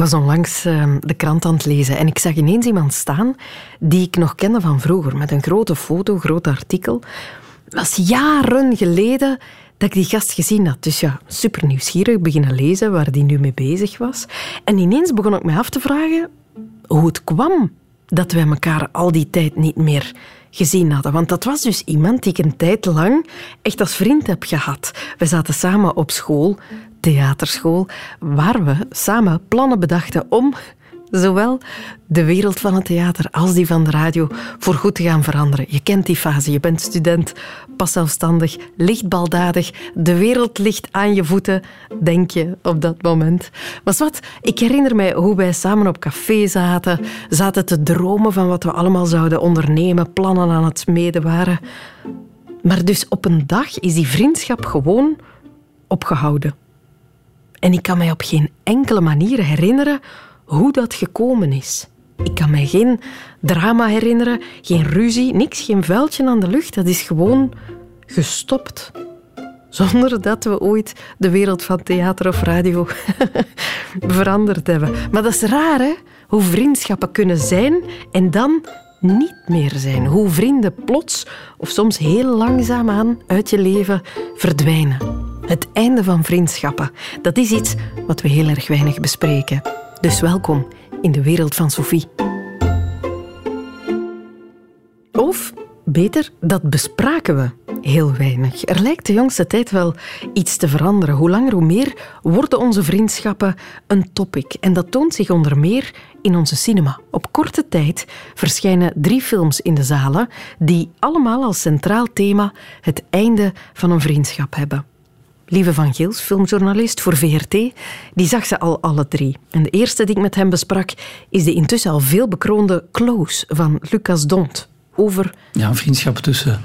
was onlangs uh, de krant aan het lezen en ik zag ineens iemand staan die ik nog kende van vroeger, met een grote foto, groot artikel. Het was jaren geleden dat ik die gast gezien had. Dus ja, super nieuwsgierig beginnen lezen waar die nu mee bezig was. En ineens begon ik me af te vragen hoe het kwam dat wij elkaar al die tijd niet meer gezien hadden. Want dat was dus iemand die ik een tijd lang echt als vriend heb gehad. We zaten samen op school, theaterschool, waar we samen plannen bedachten om zowel de wereld van het theater als die van de radio voor goed te gaan veranderen. Je kent die fase. Je bent student, pas zelfstandig, licht baldadig. De wereld ligt aan je voeten, denk je op dat moment. Maar wat, ik herinner mij hoe wij samen op café zaten, zaten te dromen van wat we allemaal zouden ondernemen, plannen aan het smeden waren. Maar dus op een dag is die vriendschap gewoon opgehouden. En ik kan mij op geen enkele manier herinneren hoe dat gekomen is. Ik kan mij geen drama herinneren, geen ruzie, niks, geen vuiltje aan de lucht. Dat is gewoon gestopt. Zonder dat we ooit de wereld van theater of radio veranderd hebben. Maar dat is raar, hè? Hoe vriendschappen kunnen zijn en dan niet meer zijn. Hoe vrienden plots of soms heel langzaamaan uit je leven verdwijnen. Het einde van vriendschappen, dat is iets wat we heel erg weinig bespreken. Dus welkom in de wereld van Sophie. Of beter, dat bespraken we heel weinig. Er lijkt de jongste tijd wel iets te veranderen. Hoe langer, hoe meer worden onze vriendschappen een topic. En dat toont zich onder meer in onze cinema. Op korte tijd verschijnen drie films in de zalen die allemaal als centraal thema het einde van een vriendschap hebben. Lieve van Geels, filmjournalist voor VRT, die zag ze al alle drie. En de eerste die ik met hem besprak is de intussen al veel bekroonde Close van Lucas Dont. Over... Ja, een vriendschap tussen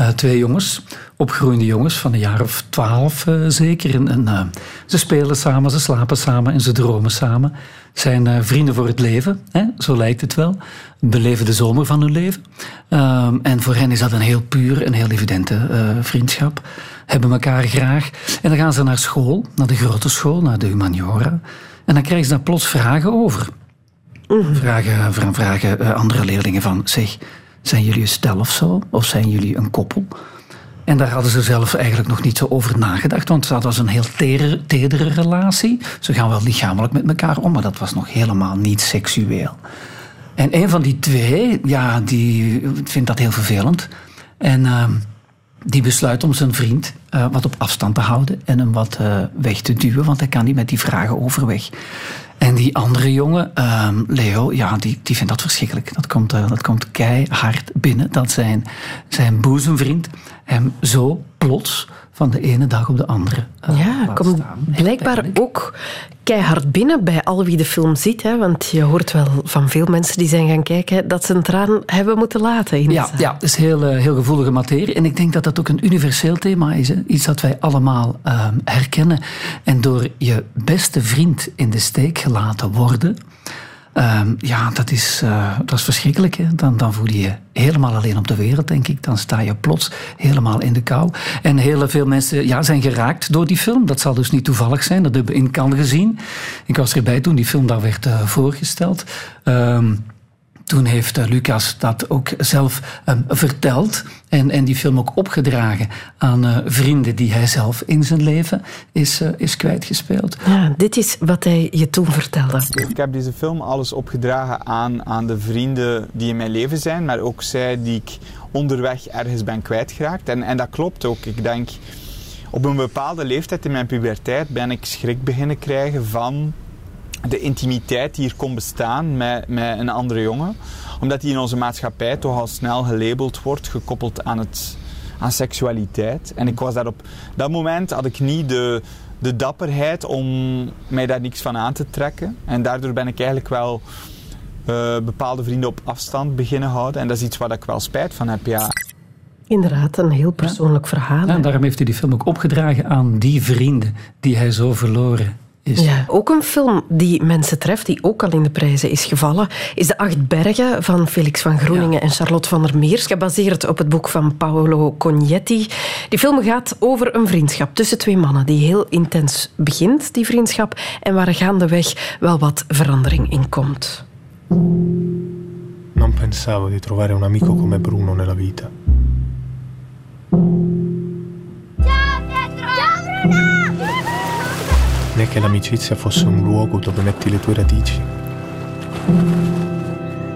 uh, twee jongens, opgroeiende jongens van een jaar of twaalf uh, zeker. En, en uh, ze spelen samen, ze slapen samen en ze dromen samen. Zijn vrienden voor het leven, hè? zo lijkt het wel. Beleven de zomer van hun leven. Ehm, en voor hen is dat een heel puur en heel evidente vriendschap hebben elkaar graag. En dan gaan ze naar school, naar de grote school, naar de humaniora. En dan krijgen ze daar plots vragen over. Mhm. Vragen, vragen eh, andere leerlingen van, zeg, zijn jullie een stel of zo? Of zijn jullie een koppel? En daar hadden ze zelf eigenlijk nog niet zo over nagedacht, want dat was een heel tedere relatie. Ze gaan wel lichamelijk met elkaar om, maar dat was nog helemaal niet seksueel. En een van die twee, ja, die vindt dat heel vervelend. En ehm, die besluit om zijn vriend uh, wat op afstand te houden en hem wat uh, weg te duwen, want hij kan niet met die vragen overweg. En die andere jongen, uh, Leo, ja, die, die vindt dat verschrikkelijk. Dat komt, uh, dat komt keihard binnen dat zijn, zijn boezemvriend hem zo plots van de ene dag op de andere. Uh, ja, komt blijkbaar ook keihard binnen bij al wie de film ziet. Hè? Want je hoort wel van veel mensen die zijn gaan kijken dat ze een traan hebben moeten laten. In ja, ja, dat is heel, uh, heel gevoelige materie. En ik denk dat dat ook een universeel thema is. Hè? Iets dat wij allemaal uh, herkennen. En door je beste vriend in de steek gelaten worden Ehm, ja, dat is, uh, dat is verschrikkelijk. Hè? Dan, dan voel je je helemaal alleen op de wereld, denk ik. Dan sta je plots helemaal in de kou. En heel veel mensen ja, zijn geraakt door die film. Dat zal dus niet toevallig zijn. Dat hebben we in Cannes gezien. Ik was erbij toen die film daar werd uh, voorgesteld. Um, toen heeft eh, Lucas dat ook zelf um, verteld en, en die film ook opgedragen aan uh, vrienden die hij zelf in zijn leven is, uh, is kwijtgespeeld. Ja, dit is wat hij je toen vertelde. Ik heb deze film alles opgedragen aan, aan de vrienden die in mijn leven zijn, maar ook zij die ik onderweg ergens ben kwijtgeraakt. En, en dat klopt ook. Ik denk, op een bepaalde leeftijd in mijn puberteit ben ik schrik beginnen krijgen van de intimiteit die hier kon bestaan met, met een andere jongen. Omdat die in onze maatschappij toch al snel gelabeld wordt, gekoppeld aan, het, aan seksualiteit. En ik was daar op dat moment had ik niet de, de dapperheid om mij daar niks van aan te trekken. En daardoor ben ik eigenlijk wel uh, bepaalde vrienden op afstand beginnen houden. En dat is iets waar ik wel spijt van heb, ja. Inderdaad, een heel persoonlijk verhaal. Ja, en daarom heeft hij die film ook opgedragen aan die vrienden die hij zo verloren is. Ja, ook een film die mensen treft, die ook al in de prijzen is gevallen, is De Acht Bergen van Felix van Groeningen en Charlotte van der Meers, gebaseerd op het boek van Paolo Cognetti. Die film gaat over een vriendschap tussen twee mannen die heel intens begint, die vriendschap, en waar gaandeweg wel wat verandering in komt. Non pensavo di trovare un amico come Bruno nella vita. Ciao Pietro! Ciao Bruno! Né che l'amicizia fosse un luogo dove metti le tue radici.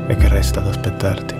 E che resta ad aspettarti.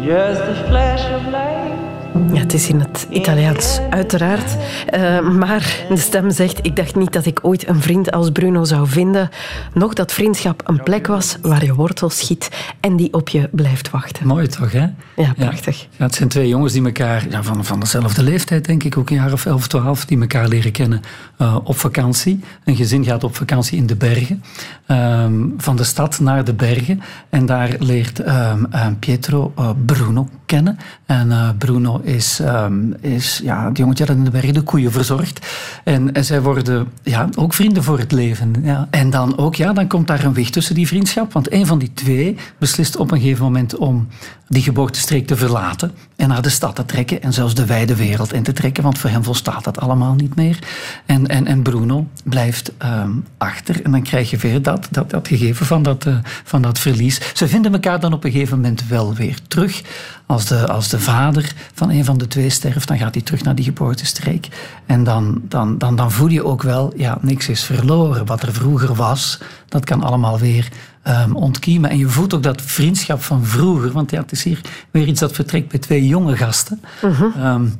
Just a flash of light. Ja, het is in het Italiaans, uiteraard. Uh, maar de stem zegt, ik dacht niet dat ik ooit een vriend als Bruno zou vinden. Nog dat vriendschap een plek was waar je wortels schiet en die op je blijft wachten. Mooi toch, hè? Ja, prachtig. Ja, het zijn twee jongens die elkaar, ja, van, van dezelfde leeftijd denk ik, ook een jaar of elf, twaalf, die elkaar leren kennen uh, op vakantie. Een gezin gaat op vakantie in de bergen. Um, van de stad naar de bergen. En daar leert um, Pietro uh, Bruno kennen. En Bruno is, um, is ja, het jongetje dat in de bergen de koeien verzorgt. En, en zij worden ja, ook vrienden voor het leven. Ja. En dan ook, ja, dan komt daar een weg tussen die vriendschap. Want een van die twee beslist op een gegeven moment om die geboortestreek te verlaten en naar de stad te trekken en zelfs de wijde wereld in te trekken, want voor hem volstaat dat allemaal niet meer. En, en, en Bruno blijft um, achter en dan krijg je weer dat, dat, dat gegeven van dat, uh, van dat verlies. Ze vinden elkaar dan op een gegeven moment wel weer terug. Als de, als de vader van een van de twee sterft, dan gaat hij terug naar die geboortestreek. En dan, dan, dan, dan voel je ook wel, ja, niks is verloren. Wat er vroeger was, dat kan allemaal weer um, ontkiemen. En je voelt ook dat vriendschap van vroeger, want ja, het is hier weer iets dat vertrekt bij twee jonge gasten. Uh -huh. um,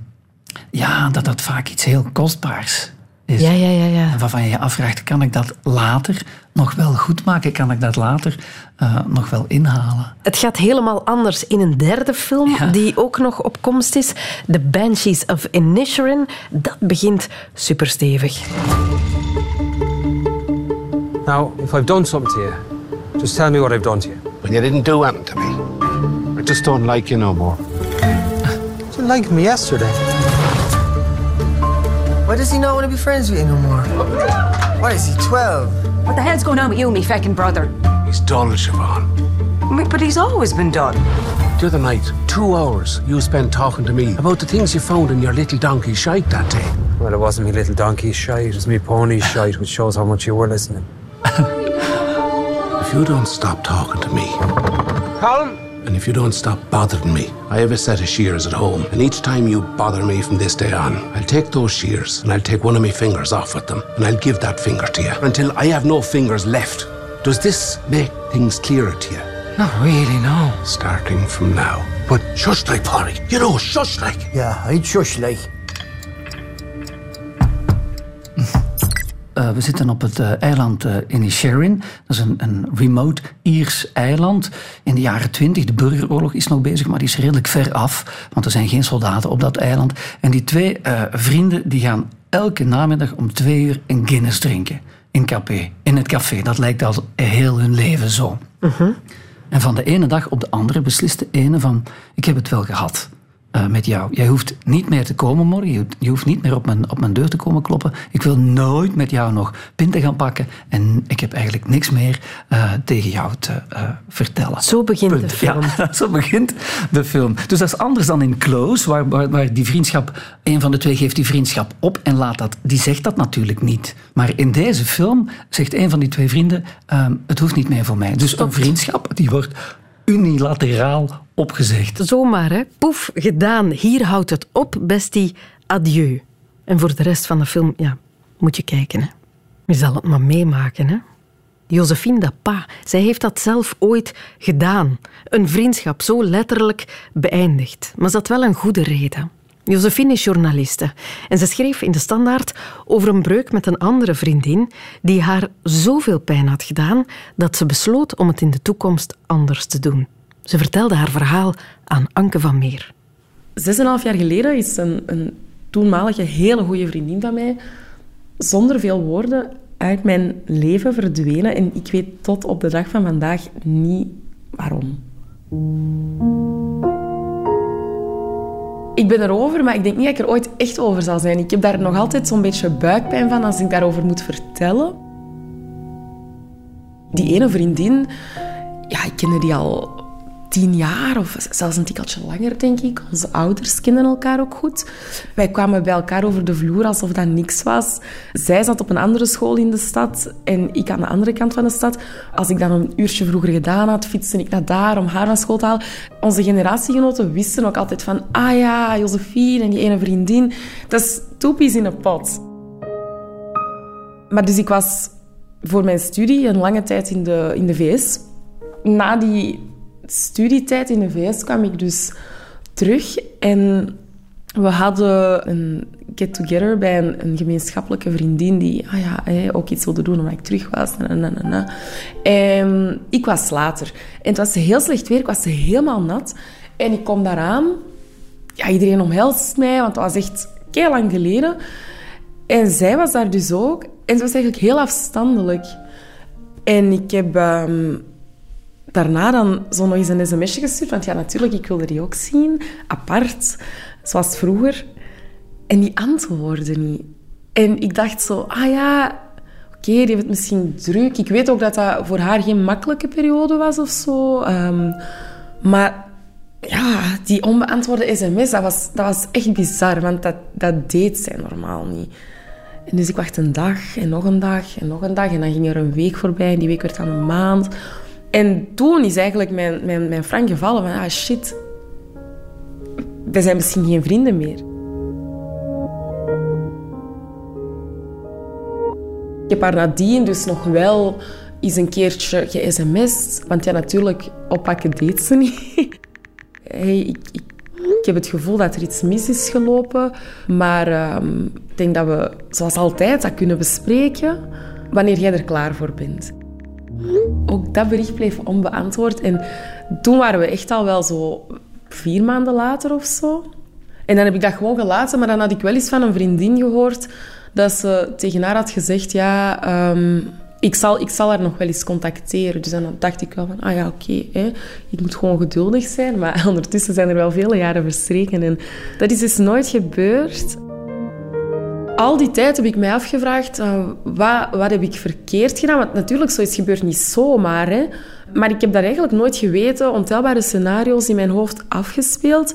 ja, dat dat vaak iets heel kostbaars is. Ja, ja, ja, ja. En waarvan je je afvraagt, kan ik dat later nog wel goed maken? Kan ik dat later uh, nog wel inhalen? Het gaat helemaal anders in een derde film ja. die ook nog op komst is. The Banshees of Inisherin. Dat begint superstevig. Now, if I've done something to you, just tell me what I've done to you. Well, you didn't do anything to me. I just don't like you no more. You didn't like me yesterday. Why does he not want to be friends with you no more? Why is he, 12? What the hell's going on with you, me feckin' brother? He's dull, Siobhan. But he's always been dull. The other night, two hours you spent talking to me about the things you found in your little donkey shite that day. Well, it wasn't me little donkey shite, it was me pony shite, which shows how much you were listening. if you don't stop talking to me, Colin, and if you don't stop bothering me, I have a set of shears at home, and each time you bother me from this day on, I'll take those shears and I'll take one of my fingers off with them, and I'll give that finger to you until I have no fingers left. Does this make things clearer to you? Not really, no. Starting from now. But shush like, Polly. You know, shush like. Yeah, I'd shush like. Uh, we zitten op het uh, eiland uh, Inisherin. Dat is een, een remote Iers eiland. In de jaren twintig, de burgeroorlog is nog bezig, maar die is redelijk ver af. Want er zijn geen soldaten op dat eiland. En die twee vrienden die gaan elke namiddag om twee uur een Guinness drinken. In, café, in het café. Dat lijkt al heel hun leven zo. -huh. En van de ene dag op de andere beslist de ene van... Ik heb het wel gehad. Uh, met jou. Jij hoeft niet meer te komen morgen. Je, je hoeft niet meer op mijn, op mijn deur te komen kloppen. Ik wil nooit met jou nog pinten gaan pakken. En ik heb eigenlijk niks meer uh, tegen jou te uh, vertellen. Zo begint Punt. de film. Ja, zo begint de film. Dus dat is anders dan in Close, waar, waar, waar, die vriendschap... Een van de twee geeft die vriendschap op en laat dat... Die zegt dat natuurlijk niet. Maar in deze film zegt een van die twee vrienden... het hoeft niet meer voor mij. Dus Stopt. een vriendschap, die wordt unilateraal opgezegd. Zomaar, hè? Poef, gedaan. Hier houdt het op, bestie. Adieu. En voor de rest van de film, ja, moet je kijken. Hè? Je zal het maar meemaken, hè? Josephine Dapa, zij heeft dat zelf ooit gedaan. Een vriendschap zo letterlijk beëindigd. Maar ze had wel een goede reden. Josephine is journaliste en ze schreef in de Standaard over een breuk met een andere vriendin die haar zoveel pijn had gedaan dat ze besloot om het in de toekomst anders te doen. Ze vertelde haar verhaal aan Anke van Meer. Zes en een half jaar geleden is een, een toenmalige hele goede vriendin van mij zonder veel woorden uit mijn leven verdwenen en ik weet tot op de dag van vandaag niet waarom. Ik ben erover, maar ik denk niet dat ik er ooit echt over zal zijn. Ik heb daar nog altijd zo'n beetje buikpijn van als ik daarover moet vertellen. Die ene vriendin, ja, ik kende die al tien jaar of zelfs een tikkeltje langer, denk ik. Onze ouders kenden elkaar ook goed. Wij kwamen bij elkaar over de vloer alsof dat niks was. Zij zat op een andere school in de stad en ik aan de andere kant van de stad. Als ik dan een uurtje vroeger gedaan had, fietste ik naar daar om haar van school te halen. Onze generatiegenoten wisten ook altijd van... Ah ja, Josephine en die ene vriendin. Dat is toepies in een pot. Maar dus ik was voor mijn studie een lange tijd in de, in de VS. Na die studietijd in de VS kwam ik dus terug en we hadden een get-together bij een, een, gemeenschappelijke vriendin die ah ja, ook iets wilde doen omdat ik terug was. En ik was later. En het was heel slecht weer, ik was helemaal nat. En ik kom daaraan. Ja, iedereen omhelst mij, want het was echt heel lang geleden. En zij was daar dus ook. En ze was eigenlijk heel afstandelijk. En ik heb ehm, daarna dan zo nog eens een sms'je gestuurd. Want ja, natuurlijk, ik wilde die ook zien. Apart, zoals vroeger. En die antwoordde niet. En ik dacht zo, ah ja, oké, die heeft misschien druk. Ik weet ook dat dat voor haar geen makkelijke periode was of zo. Ehm, maar ja, die onbeantwoorde sms, dat was, dat was echt bizar. Want dat, dat deed zij normaal niet. Dus ik wacht een dag en nog een dag en nog een dag. En dan ging er een week voorbij en die week werd dan een maand. En toen is eigenlijk mijn, mijn, mijn frank gevallen van, ah shit, we zijn misschien geen vrienden meer. Ik heb haar nadien dus nog wel eens een keertje ge-sms'd. Want ja, natuurlijk, oppakken deed ze niet. Hey, ik, ik, heb het gevoel dat er iets mis is gelopen. Maar ehm, ik denk dat we, zoals altijd, dat kunnen bespreken wanneer jij er klaar voor bent. Ook dat bericht bleef onbeantwoord. En toen waren we echt al wel zo vier maanden later of zo. En dan heb ik dat gewoon gelaten. Maar dan had ik wel eens van een vriendin gehoord dat ze tegen haar had gezegd... Ja, um, ik, zal, ik zal haar nog wel eens contacteren. Dus dan dacht ik wel van... Ah ja, oké. Okay, ik moet gewoon geduldig zijn. Maar ondertussen zijn er wel vele jaren verstreken. En dat is dus nooit gebeurd al die tijd heb ik mij afgevraagd, uh, wat, wat heb ik verkeerd gedaan? Want natuurlijk, zoiets gebeurt niet zomaar. Hè? Maar ik heb daar eigenlijk nooit geweten, ontelbare scenario's in mijn hoofd afgespeeld.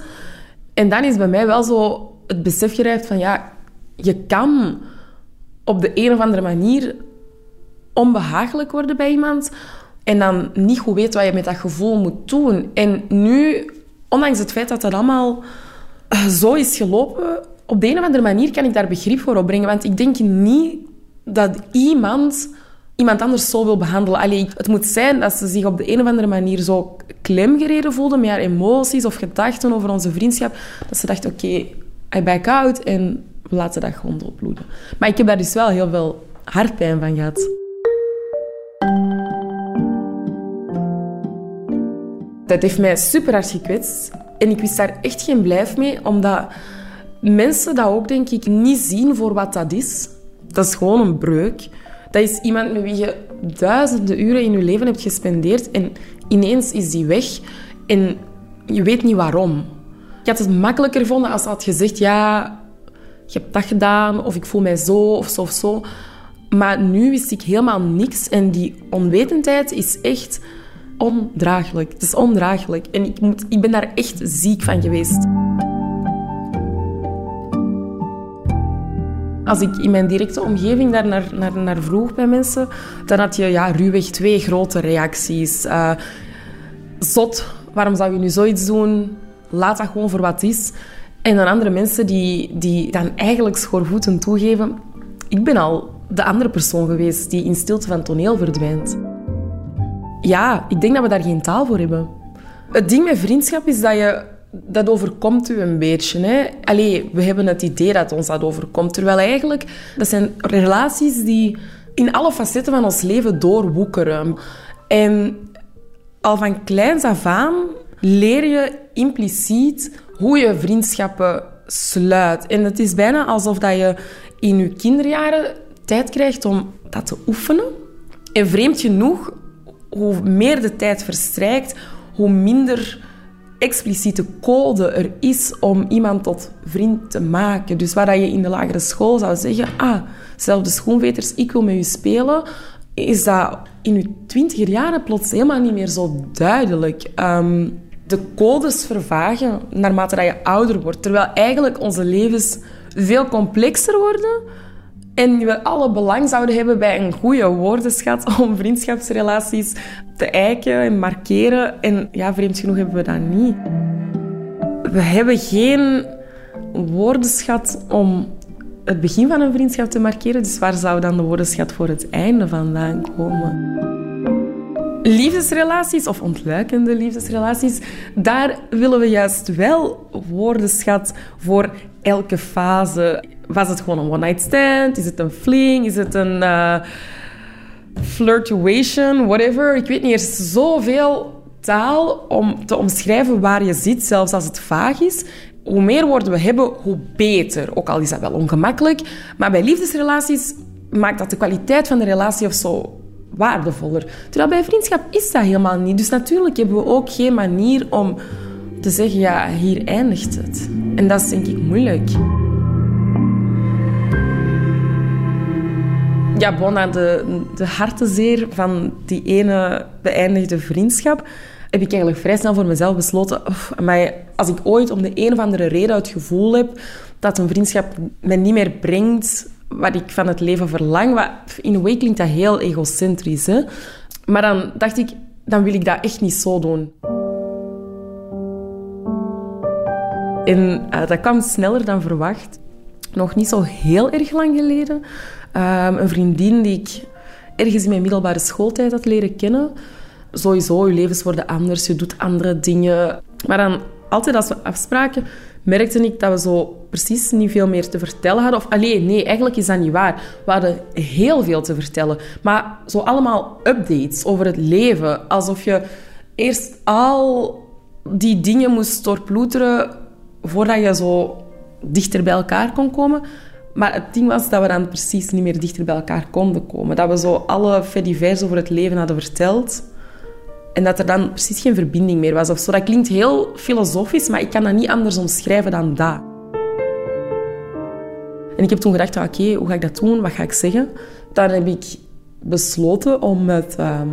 En dan is bij mij wel zo het besef gerijpt van, ja, je kan op de een of andere manier onbehagelijk worden bij iemand en dan niet goed weten wat je met dat gevoel moet doen. En nu, ondanks het feit dat dat allemaal eh, zo is gelopen, op de een of andere manier kan ik daar begrip voor opbrengen. Want ik denk niet dat iemand iemand anders zo wil behandelen. Allee, het moet zijn dat ze zich op de een of andere manier zo klemgereden voelden met haar emoties of gedachten over onze vriendschap. Dat ze dacht, oké, I back out en we laten dat gewoon opbloeden. Maar ik heb daar dus wel heel veel hartpijn van gehad. Dat heeft mij super hard gekwetst. En ik wist daar echt geen blijf mee, omdat mensen dat ook, denk ik, niet zien voor wat dat is. Dat is gewoon een breuk. Dat is iemand met wie je duizenden uren in je leven hebt gespendeerd en ineens is die weg en je weet niet waarom. Ik had het makkelijker gevonden als ze had gezegd, ja, je hebt dat gedaan of ik voel mij zo of zo of zo. Maar nu wist ik helemaal niks en die onwetendheid is echt ondraaglijk. Het is ondraaglijk en ik, moet, ik ben daar echt ziek van geweest. Als ik in mijn directe omgeving daar naar, naar, naar vroeg bij mensen, dan had je ja, ruwweg twee grote reacties. Uh, zot, waarom zou je nu zoiets doen? Laat dat gewoon voor wat is. En dan andere mensen die, die dan eigenlijk schoorvoeten toegeven... Ik ben al de andere persoon geweest die in stilte van toneel verdwijnt. Ja, ik denk dat we daar geen taal voor hebben. Het ding met vriendschap is dat je dat overkomt u een beetje. Hè? Allee, we hebben het idee dat ons dat overkomt. Terwijl eigenlijk, dat zijn relaties die in alle facetten van ons leven doorwoekeren. En al van kleins af aan leer je impliciet hoe je vriendschappen sluit. En het is bijna alsof dat je in je kinderjaren tijd krijgt om dat te oefenen. En vreemd genoeg, hoe meer de tijd verstrijkt, hoe minder expliciete code er is om iemand tot vriend te maken. Dus waar je in de lagere school zou zeggen, ah, zelfde schoenveters, ik wil met u spelen, is dat in je twintiger jaren plots helemaal niet meer zo duidelijk. Ehm, de codes vervagen naarmate dat je ouder wordt, terwijl eigenlijk onze levens veel complexer worden en we alle belang zouden hebben bij een goede woordenschat om vriendschapsrelaties te eiken en En ja, vreemd genoeg hebben we dat niet. We hebben geen woordenschat om het begin van een vriendschap te markeren. Dus waar zou dan de woordenschat voor het einde vandaan komen? Liefdesrelaties of ontluikende liefdesrelaties, daar willen we juist wel woordenschat voor elke fase. Was het gewoon een one-night stand? Is het een fling? Is het een uh, flirtation? Whatever. Ik weet niet, er is zoveel taal om te omschrijven waar je zit, zelfs als het vaag is. Hoe meer woorden we hebben, hoe beter. Ook al is dat wel ongemakkelijk. Maar bij liefdesrelaties maakt dat de kwaliteit van de relatie of zo waardevoller. Terwijl bij vriendschap is dat helemaal niet. Dus natuurlijk hebben we ook geen manier om te zeggen, ja, hier eindigt het. En dat is denk ik moeilijk. Ja, bon, de, de hartenzeer van die ene beëindigde vriendschap heb ik eigenlijk vrij snel voor mezelf besloten... maar als ik ooit om de een of andere reden het gevoel heb dat een vriendschap mij niet meer brengt wat ik van het leven verlang. Wat, in een way klinkt dat heel egocentrisch. Hè? Maar dan dacht ik, dan wil ik dat echt niet zo doen. En uh, dat kwam sneller dan verwacht. Nog niet zo heel erg lang geleden. Um, een vriendin die ik ergens in mijn middelbare schooltijd had leren kennen. Sowieso, je levens worden anders, je doet andere dingen. Maar dan, altijd als we afspraken, merkte ik dat we zo precies niet veel meer te vertellen hadden. Of alleen, nee, eigenlijk is dat niet waar. We hadden heel veel te vertellen. Maar zo allemaal updates over het leven. Alsof je eerst al die dingen moest doorploeteren voordat je zo dichter bij elkaar kon komen. Maar het ding was dat we dan precies niet meer dichter bij elkaar konden komen. Dat we zo alle fedivers over het leven hadden verteld. En dat er dan precies geen verbinding meer was of zo. Dat klinkt heel filosofisch, maar ik kan dat niet anders omschrijven dan dat. En ik heb toen gedacht, oké, hoe ga ik dat doen? Wat ga ik zeggen? Dan heb ik besloten om het ehm,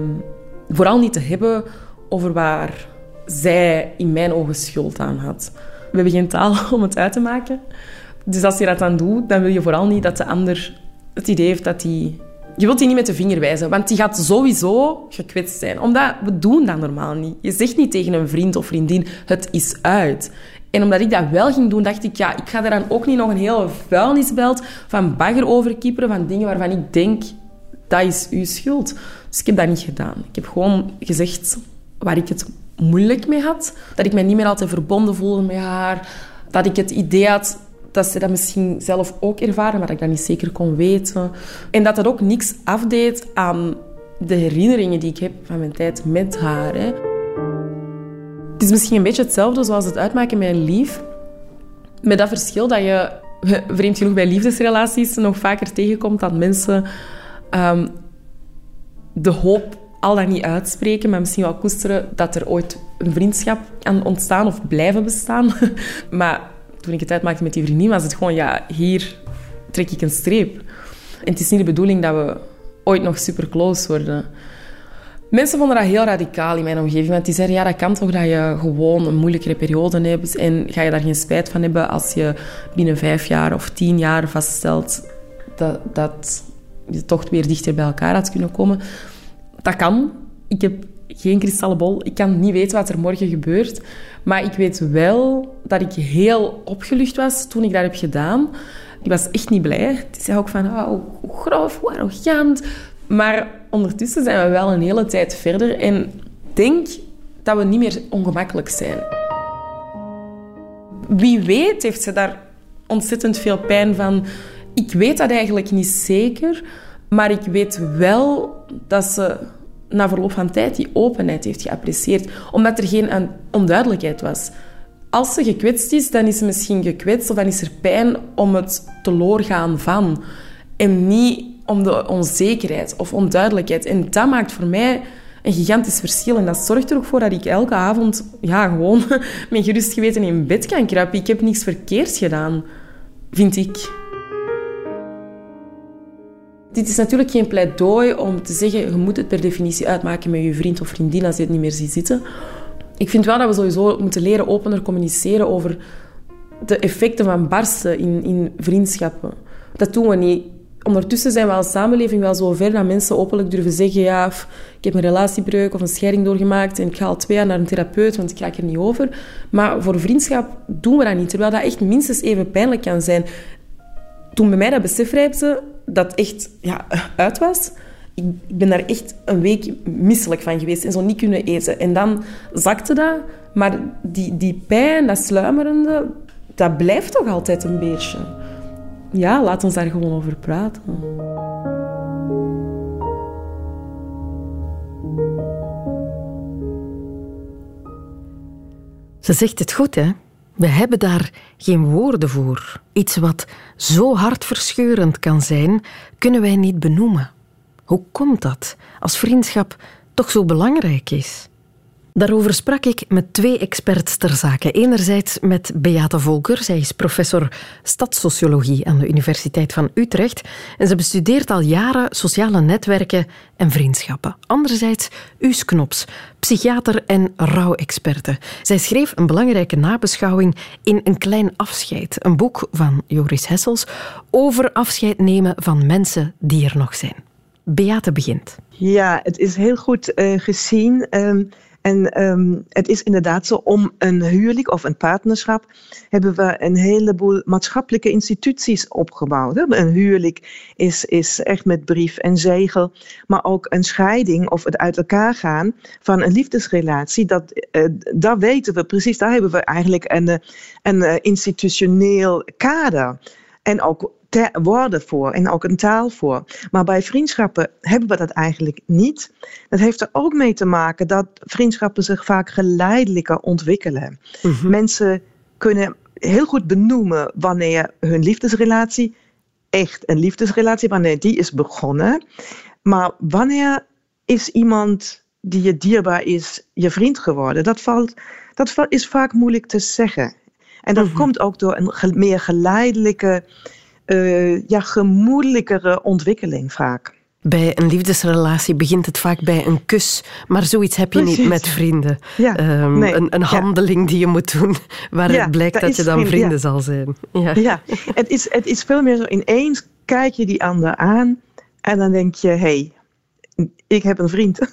vooral niet te hebben over waar zij in mijn ogen schuld aan had. We hebben geen taal om het uit te maken. Dus als je dat dan doet, dan wil je vooral niet dat de ander het idee heeft dat hij je wilt die niet met de vinger wijzen, want die gaat sowieso gekwetst zijn. Omdat we doen dat normaal niet. Je zegt niet tegen een vriend of vriendin, het is uit. En omdat ik dat wel ging doen, dacht ik, ja, ik ga er dan ook niet nog een hele vuilnisbelt van bagger overkieperen, van dingen waarvan ik denk, dat is uw schuld. Dus ik heb dat niet gedaan. Ik heb gewoon gezegd waar ik het moeilijk mee had. Dat ik mij niet meer altijd verbonden voelde met haar. Dat ik het idee had dat ze dat misschien zelf ook ervaren, maar dat ik dat niet zeker kon weten. En dat dat ook niks afdeed aan de herinneringen die ik heb van mijn tijd met haar. Het is misschien een beetje hetzelfde zoals het uitmaken met lief. Met dat verschil dat je, vreemd genoeg bij liefdesrelaties, nog vaker tegenkomt dat mensen um, de hoop al dan niet uitspreken, maar misschien wel koesteren dat er ooit een vriendschap kan ontstaan of blijven bestaan. maar toen ik het uitmaakte met die vriendin, was het gewoon, ja, hier trek ik een streep. En het is niet de bedoeling dat we ooit nog super close worden. Mensen vonden dat heel radicaal in mijn omgeving. Want die zeiden, ja, dat kan toch dat je gewoon een moeilijkere periode hebt. En ga je daar geen spijt van hebben als je binnen vijf jaar of tien jaar vaststelt dat, dat je toch weer dichter bij elkaar had kunnen komen. Dat kan. Ik heb geen kristallenbol. Ik kan niet weten wat er morgen gebeurt. Maar ik weet wel dat ik heel opgelucht was toen ik dat heb gedaan. Ik was echt niet blij. Het is ook van, oh, hoe grof, hoe arrogant. Maar ondertussen zijn we wel een hele tijd verder. En denk dat we niet meer ongemakkelijk zijn. Wie weet heeft ze daar ontzettend veel pijn van. Ik weet dat eigenlijk niet zeker. Maar ik weet wel dat ze na verloop van tijd die openheid heeft geapprecieerd, omdat er geen onduidelijkheid was. Als ze gekwetst is, dan is ze misschien gekwetst of dan is er pijn om het teloorgaan van. En niet om de onzekerheid of onduidelijkheid. En dat maakt voor mij een gigantisch verschil. En dat zorgt er ook voor dat ik elke avond ja, gewoon met gerust geweten in bed kan kruipen. Ik heb niks verkeerds gedaan, vind ik. Dit is natuurlijk geen pleidooi om te zeggen je moet het per definitie uitmaken met je vriend of vriendin als je het niet meer ziet zitten. Ik vind wel dat we sowieso moeten leren opener communiceren over de effecten van barsten in, in vriendschappen. Dat doen we niet. Ondertussen zijn we als samenleving wel zo ver dat mensen openlijk durven zeggen ja, ik heb een relatiebreuk of een scheiding doorgemaakt en ik ga al twee jaar naar een therapeut, want ik raak er niet over. Maar voor vriendschap doen we dat niet, terwijl dat echt minstens even pijnlijk kan zijn. Toen bij mij dat besef rijpte, dat echt ja, uit was, ik, ben daar echt een week misselijk van geweest en zo niet kunnen eten. En dan zakte dat, maar die, die pijn, dat sluimerende, dat blijft toch altijd een beetje. Ja, laat ons daar gewoon over praten. Ze zegt het goed, hè? We hebben daar geen woorden voor. Iets wat zo hartverscheurend kan zijn, kunnen wij niet benoemen. Hoe komt dat als vriendschap toch zo belangrijk is? Daarover sprak ik met twee experts ter zake. Enerzijds met Beate Volker. Zij is professor stadssociologie aan de Universiteit van Utrecht. En ze bestudeert al jaren sociale netwerken en vriendschappen. Anderzijds Us Knops, psychiater en rouwexperte. Zij schreef een belangrijke nabeschouwing in Een klein afscheid. Een boek van Joris Hessels over afscheid nemen van mensen die er nog zijn. Beate begint. Ja, het is heel goed uh, gezien. Um, en um, het is inderdaad zo, om een huwelijk of een partnerschap hebben we een heleboel maatschappelijke instituties opgebouwd. Een huwelijk is, is echt met brief en zegel, maar ook een scheiding of het uit elkaar gaan van een liefdesrelatie, dat, uh, dat weten we precies, daar hebben we eigenlijk een, een uh, institutioneel kader. En ook woorden voor en ook een taal voor. Maar bij vriendschappen hebben we dat eigenlijk niet. Dat heeft er ook mee te maken dat vriendschappen zich vaak geleidelijker ontwikkelen. Mm-hmm. Mensen kunnen heel goed benoemen wanneer hun liefdesrelatie echt een liefdesrelatie, wanneer die is begonnen. Maar wanneer is iemand die je dierbaar is, je vriend geworden? Dat, valt, dat is vaak moeilijk te zeggen. En dat mm-hmm. komt ook door een meer geleidelijke uh, ja, gemoedelijkere ontwikkeling vaak. Bij een liefdesrelatie begint het vaak bij een kus, maar zoiets heb je niet met vrienden. Ja, um, nee, een, een handeling die je moet doen, waar het blijkt dat, dat je dan vriend, vrienden zal zijn. Ja, ja. Het, is, het is veel meer zo, ineens kijk je die ander aan en dan denk je, hé, hey, ik heb een vriend.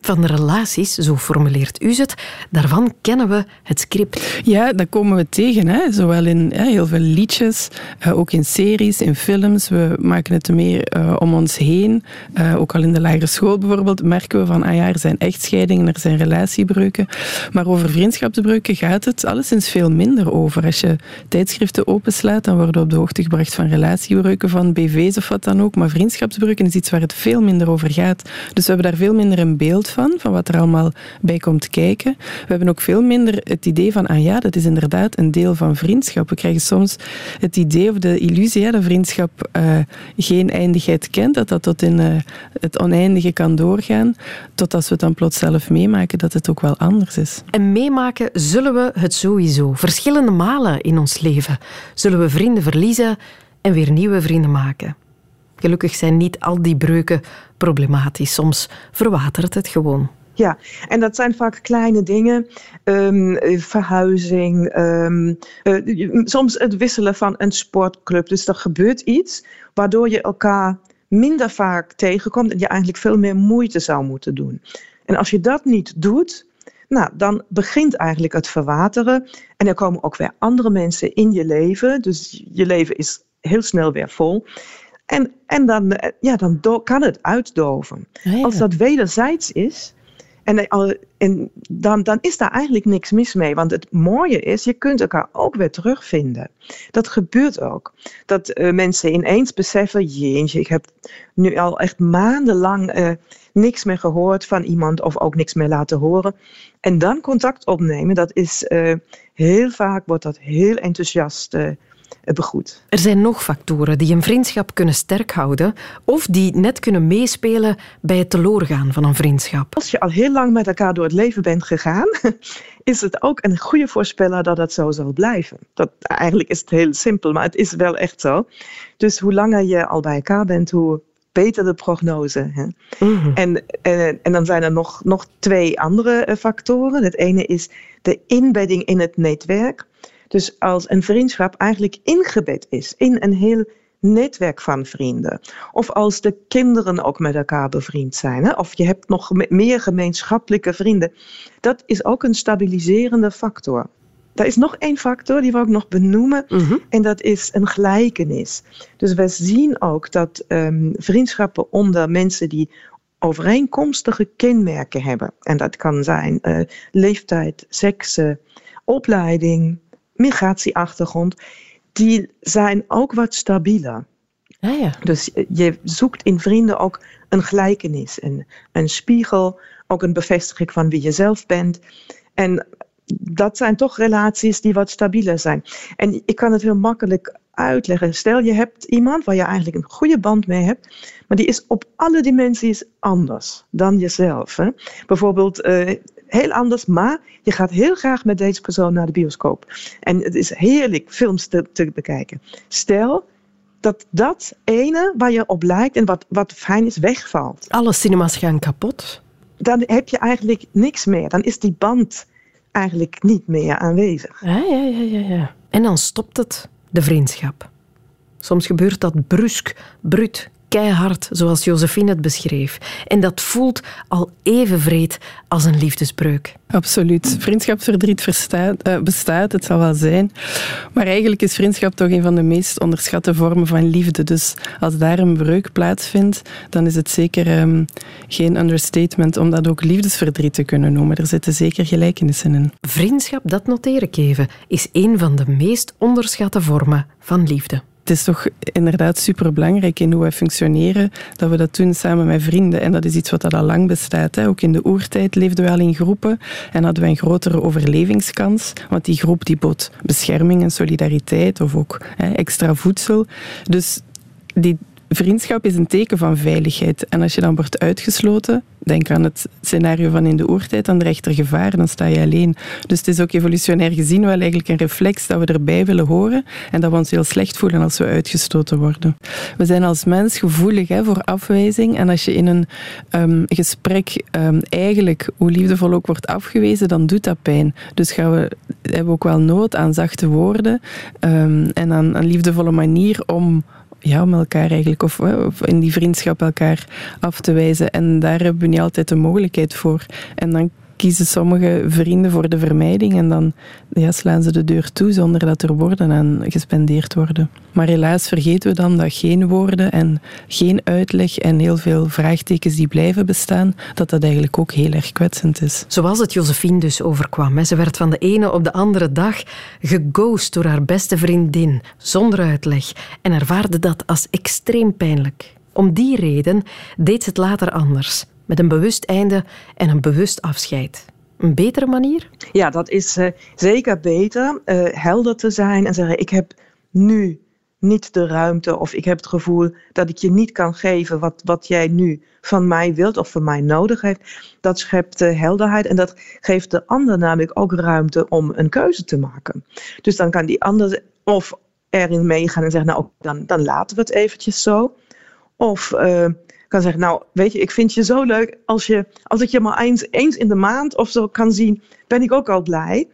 Van relaties, zo formuleert u het, daarvan kennen we het script. Ja, dat komen we tegen. Hè? Zowel in heel veel liedjes, uh, ook in series, in films. We maken het meer uh, om ons heen. Uh, ook al in de lagere school bijvoorbeeld merken we van, ah ja, er zijn echtscheidingen, er zijn relatiebreuken. Maar over vriendschapsbreuken gaat het alleszins veel minder over. Als je tijdschriften openslaat, dan worden we op de hoogte gebracht van relatiebreuken, van BV's of wat dan ook. Maar vriendschapsbreuken is iets waar het veel minder over gaat. Dus we hebben daar veel minder een beeld van, van wat er allemaal bij komt kijken. We hebben ook veel minder het idee van, ah ja, dat is inderdaad een deel van vriendschap. We krijgen soms het idee of de illusie dat vriendschap uh, geen eindigheid kent, dat dat tot in uh, het oneindige kan doorgaan, tot als we het dan plots zelf meemaken dat het ook wel anders is. En meemaken zullen we het sowieso. Verschillende malen in ons leven zullen we vrienden verliezen en weer nieuwe vrienden maken. Gelukkig zijn niet al die breuken problematisch. Soms verwatert het gewoon. Ja, en dat zijn vaak kleine dingen. Um, verhuizing, um, uh, soms het wisselen van een sportclub. Dus er gebeurt iets waardoor je elkaar minder vaak tegenkomt en je eigenlijk veel meer moeite zou moeten doen. En als je dat niet doet, nou, dan begint eigenlijk het verwateren. En er komen ook weer andere mensen in je leven. Dus je leven is heel snel weer vol. En, en dan, eh, ja, dan kan het uitdoven. Ah, Als dat wederzijds is, en, eh, en dan, dan is daar eigenlijk niks mis mee. Want het mooie is, je kunt elkaar ook weer terugvinden. Dat gebeurt ook. Dat uh, mensen ineens beseffen, jeetje, ik heb nu al echt maandenlang uh, niks meer gehoord van iemand of ook niks meer laten horen. En dan contact opnemen, dat is uh, heel vaak wordt dat heel enthousiast Er zijn nog factoren die een vriendschap kunnen sterk houden of die net kunnen meespelen bij het teloorgaan van een vriendschap. Als je al heel lang met elkaar door het leven bent gegaan, is het ook een goede voorspeller dat het zo zal blijven. Dat, eigenlijk is het heel simpel, maar het is wel echt zo. Dus hoe langer je al bij elkaar bent, hoe beter de prognose. Hè? Mhm. En, en, en dan zijn er nog, nog twee andere eh, factoren. Het ene is de inbedding in het netwerk. Dus als een vriendschap eigenlijk ingebed is in een heel netwerk van vrienden. Of als de kinderen ook met elkaar bevriend zijn. Hè? Of je hebt nog me- meer gemeenschappelijke vrienden. Dat is ook een stabiliserende factor. Er is nog één factor die we ook nog benoemen. En dat is een gelijkenis. Dus we zien ook dat ehm, vriendschappen onder mensen die overeenkomstige kenmerken hebben. En dat kan zijn eh, leeftijd, seks, opleiding, migratieachtergrond. Die zijn ook wat stabieler. Ah, ja. Dus je zoekt in vrienden ook een gelijkenis, een, een spiegel, ook een bevestiging van wie je zelf bent. En dat zijn toch relaties die wat stabieler zijn. En ik kan het heel makkelijk uitleggen. Stel je hebt iemand waar je eigenlijk een goede band mee hebt, maar die is op alle dimensies anders dan jezelf. Hè? Bijvoorbeeld eh, heel anders, maar je gaat heel graag met deze persoon naar de bioscoop. En het is heerlijk films te, te bekijken. Stel dat dat ene waar je op lijkt en wat, wat fijn is, wegvalt. Alle cinemas gaan kapot. Dan heb je eigenlijk niks meer. Dan is die band eigenlijk niet meer aanwezig. Ja, ja, ja, ja, ja. En dan stopt het, de vriendschap. Soms gebeurt dat brusk, bruut, keihard, zoals Josephine het beschreef. En dat voelt al even vreed als een liefdesbreuk. Absoluut. Vriendschapsverdriet verstaat, eh, bestaat, het zal wel zijn. Maar eigenlijk is vriendschap toch een van de meest onderschatte vormen van liefde. Dus als daar een breuk plaatsvindt, dan is het zeker ehm, geen understatement om dat ook liefdesverdriet te kunnen noemen. Er zitten zeker gelijkenissen in. Vriendschap, dat noteer ik even, is een van de meest onderschatte vormen van liefde. Het is toch inderdaad superbelangrijk in hoe wij functioneren, dat we dat doen samen met vrienden. En dat is iets wat al lang bestaat. Hè. Ook in de oertijd leefden we al in groepen en hadden we een grotere overlevingskans, want die groep die bood bescherming en solidariteit of ook hè, extra voedsel. Dus die vriendschap is een teken van veiligheid. En als je dan wordt uitgesloten, denk aan het scenario van in de oertijd, dan dreigt er gevaar dan sta je alleen. Dus het is ook evolutionair gezien wel eigenlijk een reflex dat we erbij willen horen en dat we ons heel slecht voelen als we uitgestoten worden. We zijn als mens gevoelig hè, voor afwijzing en als je in een um, gesprek um, eigenlijk, hoe liefdevol ook wordt afgewezen, dan doet dat pijn. Dus gaan we, hebben we ook wel nood aan zachte woorden um, en aan een liefdevolle manier om ja, om elkaar eigenlijk, of, of, in die vriendschap elkaar af te wijzen. En daar hebben we niet altijd de mogelijkheid voor. En dan kiezen sommige vrienden voor de vermijding en dan ja, slaan ze de deur toe zonder dat er woorden aan gespendeerd worden. Maar helaas vergeten we dan dat geen woorden en geen uitleg en heel veel vraagtekens die blijven bestaan, dat dat eigenlijk ook heel erg kwetsend is. Zoals het Josephine dus overkwam. Ze werd van de ene op de andere dag geghost door haar beste vriendin, zonder uitleg, en ervaarde dat als extreem pijnlijk. Om die reden deed ze het later anders met een bewust einde en een bewust afscheid. Een betere manier? Ja, dat is uh, zeker beter. Uh, helder te zijn en zeggen: Ik heb nu niet de ruimte of ik heb het gevoel dat ik je niet kan geven wat, wat jij nu van mij wilt of van mij nodig heeft. Dat schept uh, helderheid en dat geeft de ander namelijk ook ruimte om een keuze te maken. Dus dan kan die ander of erin meegaan en zeggen: Nou, dan, dan laten we het eventjes zo. Of kan zeggen, nou weet je, ik vind je zo leuk als, je, als ik je maar eens, eens in de maand of zo kan zien, ben ik ook al blij.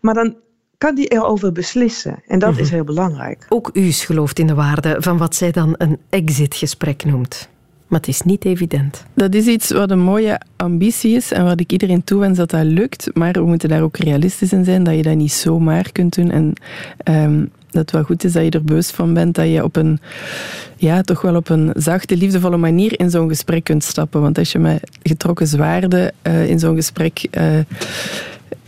Maar dan kan die erover beslissen en dat mm -hmm. is heel belangrijk. Ook u gelooft in de waarde van wat zij dan een exitgesprek noemt. Maar het is niet evident. Dat is iets wat een mooie ambitie is en wat ik iedereen toewens dat dat lukt. Maar we moeten daar ook realistisch in zijn, dat je dat niet zomaar kunt doen. En um, dat het wel goed is dat je er bewust van bent dat je op een, ja, toch wel op een zachte, liefdevolle manier in zo'n gesprek kunt stappen. Want als je met getrokken zwaarden uh, in zo'n gesprek uh,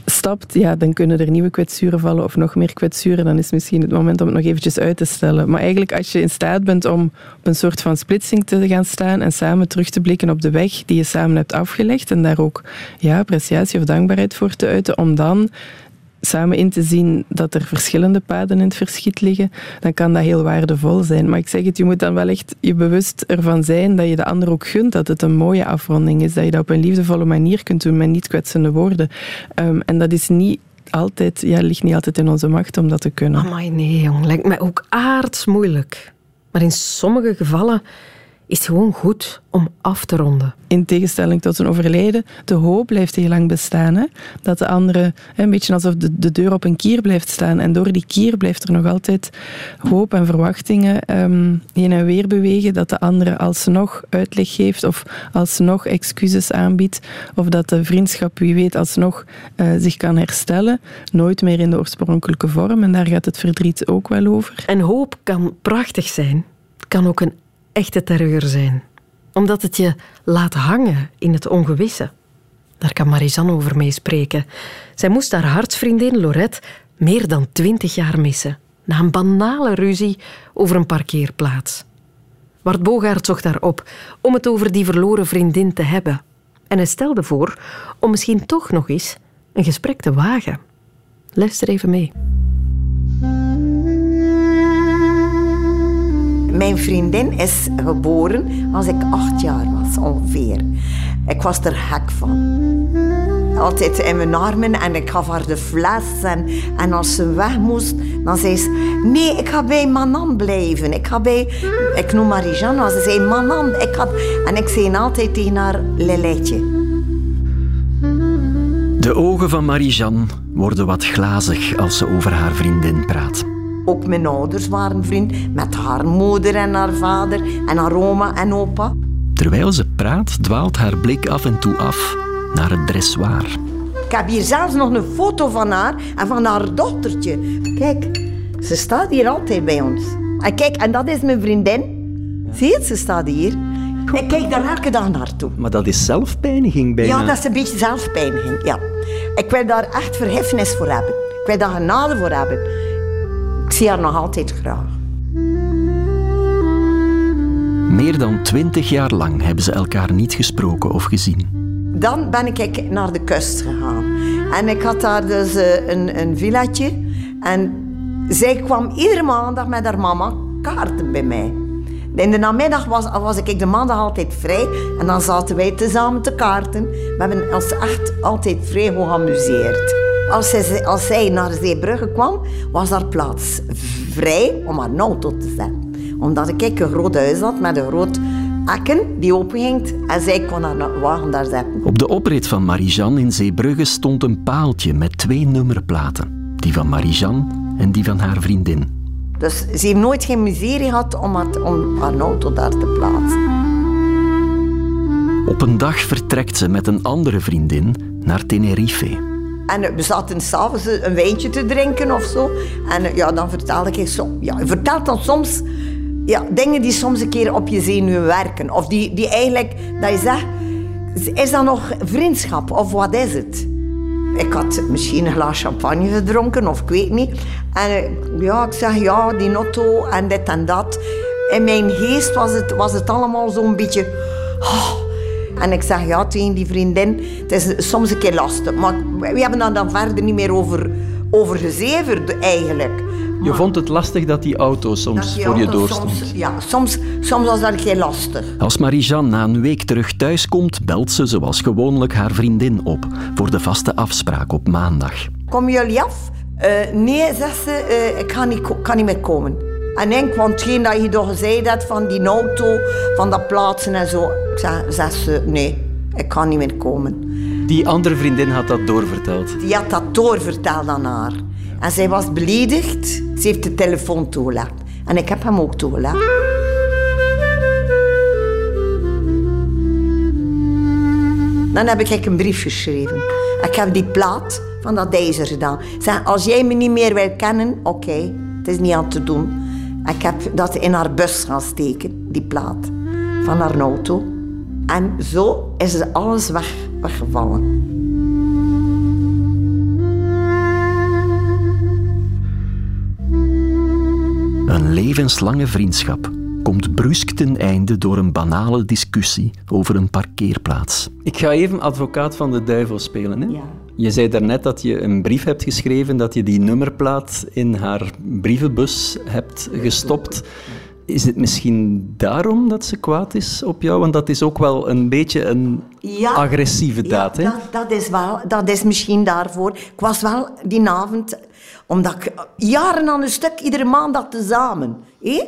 stapt, ja, dan kunnen er nieuwe kwetsuren vallen of nog meer kwetsuren. Dan is misschien het moment om het nog eventjes uit te stellen. Maar eigenlijk als je in staat bent om op een soort van splitsing te gaan staan en samen terug te blikken op de weg die je samen hebt afgelegd en daar ook ja, appreciatie of dankbaarheid voor te uiten, om dan samen in te zien dat er verschillende paden in het verschiet liggen, dan kan dat heel waardevol zijn. Maar ik zeg het, je moet dan wel echt je bewust ervan zijn dat je de ander ook gunt dat het een mooie afronding is, dat je dat op een liefdevolle manier kunt doen met niet kwetsende woorden. Um, en dat is niet altijd, ja, ligt niet altijd in onze macht om dat te kunnen. Amai, nee, jong. Lijkt mij ook aardsmoeilijk. Maar in sommige gevallen is gewoon goed om af te ronden. In tegenstelling tot een overlijden, de hoop blijft heel lang bestaan. Hè? Dat de andere, een beetje alsof de, de deur op een kier blijft staan. En door die kier blijft er nog altijd hoop en verwachtingen um, heen en weer bewegen. Dat de andere alsnog uitleg geeft of alsnog excuses aanbiedt. Of dat de vriendschap, wie weet, alsnog uh, zich kan herstellen. Nooit meer in de oorspronkelijke vorm. En daar gaat het verdriet ook wel over. En hoop kan prachtig zijn. Het kan ook een echte terreur zijn. Omdat het je laat hangen in het ongewisse. Daar kan Marisanne over meespreken. Zij moest haar hartsvriendin Lorette meer dan twintig jaar missen. Na een banale ruzie over een parkeerplaats. Bart Bogaert zocht haar op om het over die verloren vriendin te hebben. En hij stelde voor om misschien toch nog eens een gesprek te wagen. Luister even mee. Mijn vriendin is geboren als ik acht jaar was, ongeveer. Ik was er gek van. Altijd in mijn armen en ik gaf haar de fles. En, en als ze weg moest, dan zei ze... Nee, ik ga bij Manan blijven. Ik ga bij... Ik noem Marie-Jeanne. Ze zei Manan. Ik had, en ik zei altijd tegen haar Leletje. De ogen van Marie-Jeanne worden wat glazig als ze over haar vriendin praat. Ook mijn ouders waren vriend met haar moeder en haar vader en haar oma en opa. Terwijl ze praat, dwaalt haar blik af en toe af naar het dressoir. Ik heb hier zelfs nog een foto van haar en van haar dochtertje. Kijk, ze staat hier altijd bij ons. En kijk, en dat is mijn vriendin. Zie je, ze staat hier. Ik kijk daar elke dag naartoe. Maar dat is zelfpijniging bijna. Ja, dat is een beetje zelfpijniging, ja. Ik wil daar echt verheffenis voor hebben. Ik wil daar genade voor hebben. Ik zie haar nog altijd graag. Meer dan twintig jaar lang hebben ze elkaar niet gesproken of gezien. Dan ben ik naar de kust gegaan. En ik had daar dus eh, een, een villaatje. En zij kwam iedere maandag met haar mama kaarten bij mij. In de namiddag was, was ik de maandag altijd vrij. En dan zaten wij tezamen te kaarten. We hebben ons echt altijd vrij geamuseerd. Als zij, als zij naar Zeebrugge kwam, was daar plaats vrij om haar auto te zetten. Omdat ik een groot huis had met een groot akken die openging en zij kon haar wagen daar zetten. Op de oprit van Marijan in Zeebrugge stond een paaltje met twee nummerplaten. Die van Marijan en die van haar vriendin. Dus ze heeft nooit geen miserie gehad om, het, om haar auto daar te plaatsen. Op een dag vertrekt ze met een andere vriendin naar Tenerife. En we zaten s'avonds een wijntje te drinken of zo. En ja, dan vertelde ik zo. Ja, je vertelt dan soms ja, dingen die soms een keer op je zenuwen werken. Of die, die eigenlijk, dat je zegt, is dat nog vriendschap of wat is het? Ik had misschien een glas champagne gedronken of ik weet niet. En ja, ik zeg ja, die notto en dit en dat. In mijn geest was het, was het allemaal zo'n beetje... Oh, en ik zeg ja tegen die vriendin, het is soms een keer lastig. Maar we hebben daar dan verder niet meer over, over gezeverd eigenlijk. Je vond het lastig dat die auto soms voor je doorstond? Soms, ja, soms, soms was dat heel lastig. Als Marie-Jeanne na een week terug thuis komt, belt ze zoals gewoonlijk haar vriendin op voor de vaste afspraak op maandag. Kom jullie af? Uh, nee, zegt ze, uh, ik kan niet, kan niet meer komen. En ik, want hetgeen dat je toch gezegd hebt van die auto, van dat plaatsen en zo. Ik zeg, ze, nee, ik kan niet meer komen. Die andere vriendin had dat doorverteld? Die had dat doorverteld aan haar. En zij was beledigd. Ze heeft de telefoon toegelaten. En ik heb hem ook toegelaten. Dan heb ik een brief geschreven. Ik heb die plaat van dat ijzer gedaan. Zeg, als jij me niet meer wil kennen, oké, het is niet aan te doen. Ik heb dat in haar bus gaan steken, die plaat van haar auto. En zo is alles weg, weggevallen. Een levenslange vriendschap komt brusk ten einde door een banale discussie over een parkeerplaats. Ik ga even advocaat van de duivel spelen. Hè? Ja. Je zei daarnet dat je een brief hebt geschreven, dat je die nummerplaat in haar brievenbus hebt gestopt. Is het misschien daarom dat ze kwaad is op jou? Want dat is ook wel een beetje een Ja. agressieve daad, hè? Dat, dat, is wel, dat is misschien daarvoor. Ik was wel die avond, omdat ik jaren aan een stuk, iedere maandag tezamen. Hé?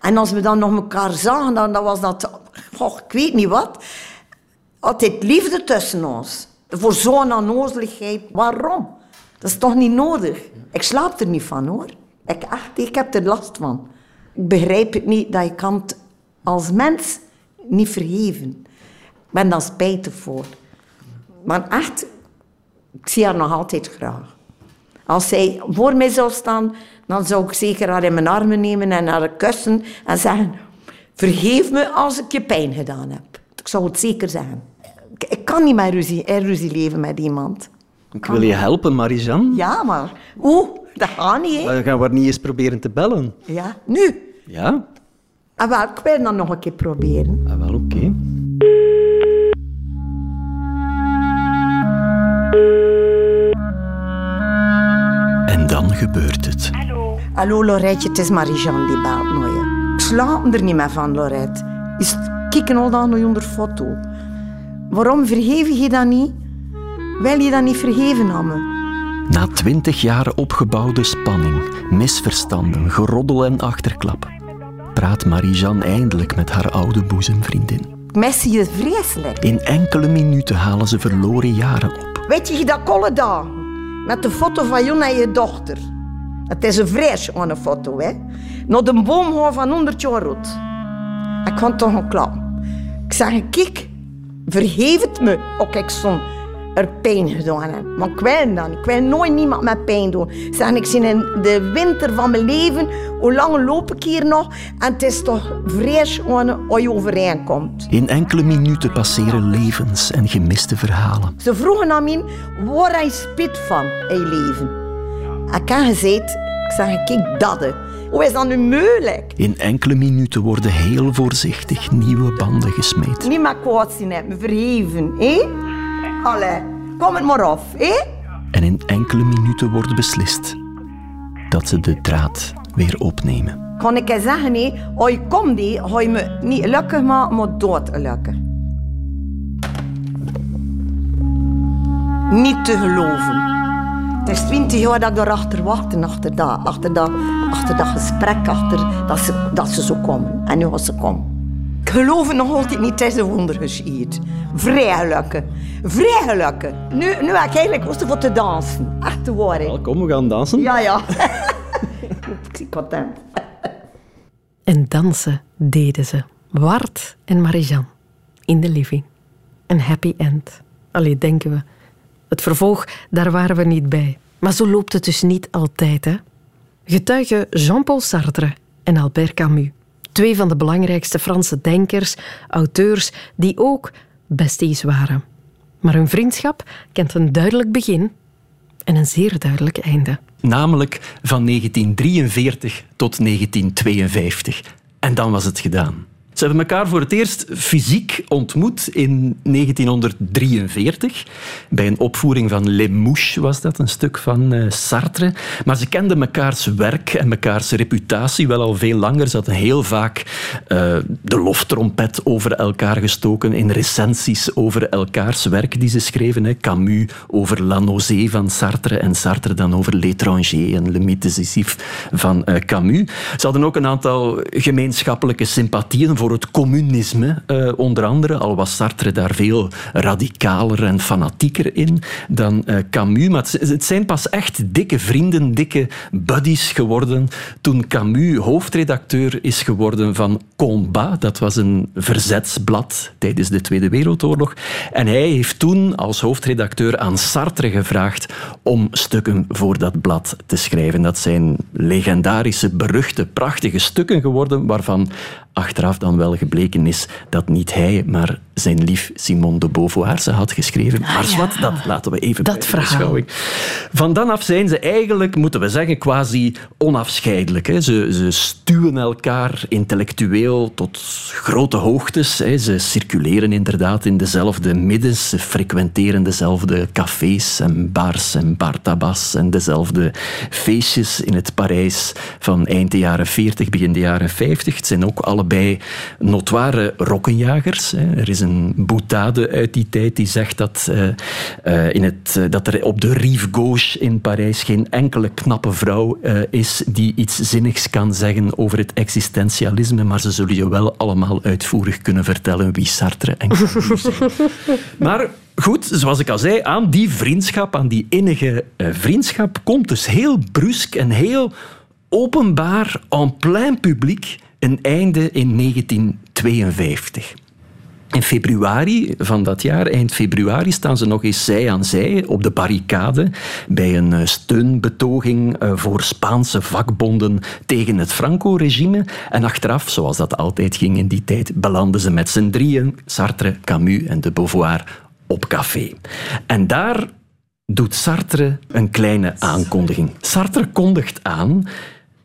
En als we dan nog elkaar zagen, dan, dan was dat, ik weet niet wat. Altijd liefde tussen ons. Voor zo'n onnozeligheid, waarom? Dat is toch niet nodig? Ik slaap er niet van hoor. Ik, echt, ik heb er last van. Ik begrijp het niet dat je kan als mens niet vergeven. Ik ben daar spijtig voor. Maar echt, ik zie haar nog altijd graag. Als zij voor mij zou staan, dan zou ik zeker haar in mijn armen nemen en haar kussen en zeggen: Vergeef me als ik je pijn gedaan heb. Ik zou het zeker zeggen. Kan niet meer ruzie, in ruzie leven met iemand. Ik wil je helpen, Marijan. Ja, maar oeh, dat gaat niet, hè? Dan gaan we haar niet eens proberen te bellen. Ja, nu. Ja? Ah, wel, ik wil dat nog een keer proberen. Ah, wel, oké. En dan gebeurt het. Hallo Loretje, het is Marie-Jeanne die je. Ik slaap er niet meer van, Lorette. Is kikken al dan nog onder foto. Waarom vergeef je dat niet? Wil je dat niet vergeven aan me? Na twintig jaar opgebouwde spanning, misverstanden, geroddel en achterklap, praat Marie-Jeanne eindelijk met haar oude boezemvriendin. Ik mis je vreselijk. In enkele minuten halen ze verloren jaren op. Weet je dat kolle daar? Met de foto van jou en je dochter. Het is een vrij schone foto, hè? Naar de boom van 100 jaar oud. Ik kan toch een klap. Ik zeg, kijk, vergeef het me. Ook ik zo'n er pijn gedaan heb. Maar ik wil niet. Ik wil nooit niemand met pijn doen. Ik Zeg, ik zie in de winter van mijn leven, hoe lang loop ik hier nog? En het is toch schoon als je overeenkomt. In enkele minuten passeren levens en gemiste verhalen. Ze vroegen aan mij waar hij spit van in je leven. Ik heb gezegd, ik zeg, kijk dat. Hoe is dat nu mogelijk? In enkele minuten worden heel voorzichtig nieuwe banden gesmeed. Niet meer kwaad zien me verheven, hé? Allee, kom het maar af, hé? En in enkele minuten wordt beslist dat ze de draad weer opnemen. Kan ik zeggen, hé, als je komt, ga je me niet maken, maar dood lukken. Niet te geloven. Het is twintig jaar dat ik erachter wacht, en achter dat, achter dat, achter dat gesprek, achter dat ze, dat ze zo komen. En nu als ze komen. Ik geloof het nog altijd niet, het is een wonder geschied. Vrij gelukken. Vrij. Nu, nu heb ik eigenlijk lust voor te dansen. Echt te waar, hè. Kom, we gaan dansen. Ja, ja. ik zie content. En dansen deden ze. Wart en Marijan. In de living. Een happy end. Allee, denken we. Het vervolg, daar waren we niet bij. Maar zo loopt het dus niet altijd, hè. Getuigen Jean-Paul Sartre en Albert Camus. Twee van de belangrijkste Franse denkers, auteurs, die ook besties waren. Maar hun vriendschap kent een duidelijk begin en een zeer duidelijk einde. Namelijk van 1943 tot 1952. En dan was het gedaan. Ze hebben elkaar voor het eerst fysiek ontmoet in 1943. Bij een opvoering van Les Mouches was dat, een stuk van eh, Sartre. Maar ze kenden mekaars werk en mekaars reputatie wel al veel langer. Ze hadden heel vaak eh, de loftrompet over elkaar gestoken in recensies over elkaars werk die ze schreven. Hè. Camus over La Nausée van Sartre en Sartre dan over L'étranger en Le mythe van eh, Camus. Ze hadden ook een aantal gemeenschappelijke sympathieën voor het communisme, eh, onder andere. Al was Sartre daar veel radicaler en fanatieker in dan eh, Camus. Maar het, het zijn pas echt dikke vrienden, dikke buddies geworden toen Camus hoofdredacteur is geworden van Combat. Dat was een verzetsblad tijdens de Tweede Wereldoorlog. En hij heeft toen als hoofdredacteur aan Sartre gevraagd om stukken voor dat blad te schrijven. Dat zijn legendarische, beruchte, prachtige stukken geworden, waarvan achteraf dan wel gebleken is dat niet hij, maar zijn lief Simone de Beauvoir ze had geschreven. maar ja. wat, dat laten we even Dat bij de verhaal. beschouwing. Van dan af zijn ze eigenlijk, moeten we zeggen, quasi onafscheidelijk. Hè. Ze, ze stuwen elkaar intellectueel tot grote hoogtes. Hè. Ze circuleren inderdaad in dezelfde middens. Ze frequenteren dezelfde cafés en bars en bartabas en dezelfde feestjes in het Parijs van eind de jaren 40, begin de jaren 50. Het zijn ook allebei notoire rokkenjagers. Hè. Er is een boutade uit die tijd die zegt dat, eh, eh, in het, eh, dat er op de Rive Gauche in Parijs geen enkele knappe vrouw is die iets zinnigs kan zeggen over het existentialisme, maar ze zullen je wel allemaal uitvoerig kunnen vertellen wie Sartre en Camus zijn. Maar goed, zoals ik al zei, aan die vriendschap, aan die innige vriendschap, komt dus heel brusk en heel openbaar, en plein publiek, een einde in 1952. In februari van dat jaar, eind februari, staan ze nog eens zij aan zij op de barricade bij een eh, steunbetoging eh, voor Spaanse vakbonden tegen het Franco-regime. En achteraf, zoals dat altijd ging in die tijd, belanden ze met z'n drieën, Sartre, Camus en de Beauvoir, op café. En daar doet Sartre een kleine aankondiging. Sartre kondigt aan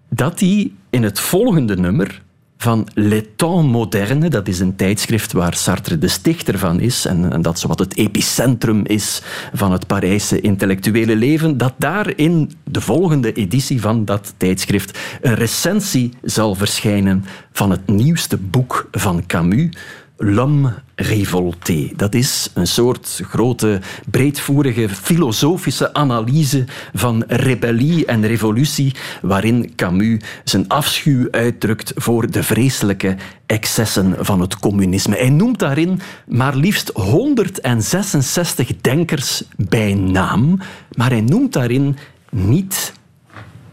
dat hij in het volgende nummer van Le Temps Moderne, dat is een tijdschrift waar Sartre de stichter van is en, en dat zowat het epicentrum is van het Parijse intellectuele leven, dat daar in de volgende editie van dat tijdschrift een recensie zal verschijnen van het nieuwste boek van Camus, L'homme révolté. Dat is een soort grote, breedvoerige filosofische analyse van rebellie en revolutie, waarin Camus zijn afschuw uitdrukt voor de vreselijke excessen van het communisme. Hij noemt daarin maar liefst 166 denkers bij naam, maar hij noemt daarin niet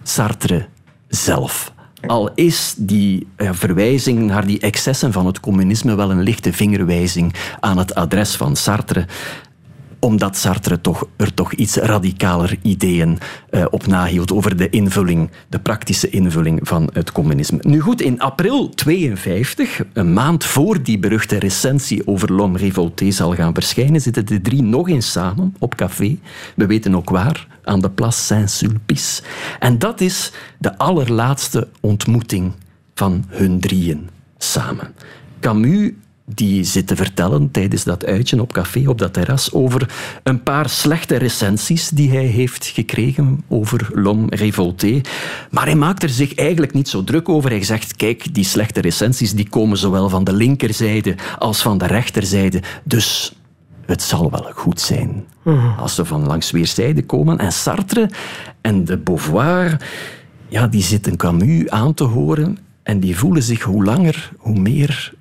Sartre zelf. Al is die verwijzing naar die excessen van het communisme wel een lichte vingerwijzing aan het adres van Sartre omdat Sartre toch, er toch iets radicaler ideeën eh, op nahield over de invulling, de praktische invulling van het communisme. Nu goed, in april 52, een maand voor die beruchte recensie over L'Homme Révolté zal gaan verschijnen, zitten de drie nog eens samen op café. We weten ook waar, aan de Place Saint-Sulpice. En dat is de allerlaatste ontmoeting van hun drieën samen. Camus die zit te vertellen tijdens dat uitje op café, op dat terras, over een paar slechte recensies die hij heeft gekregen over L'Homme Révolté. Maar hij maakt er zich eigenlijk niet zo druk over. Hij zegt, kijk, die slechte recensies die komen zowel van de linkerzijde als van de rechterzijde. Dus het zal wel goed zijn als ze van langs weerszijden komen. En Sartre en de Beauvoir, ja, die zitten Camus aan te horen en die voelen zich hoe langer, hoe meer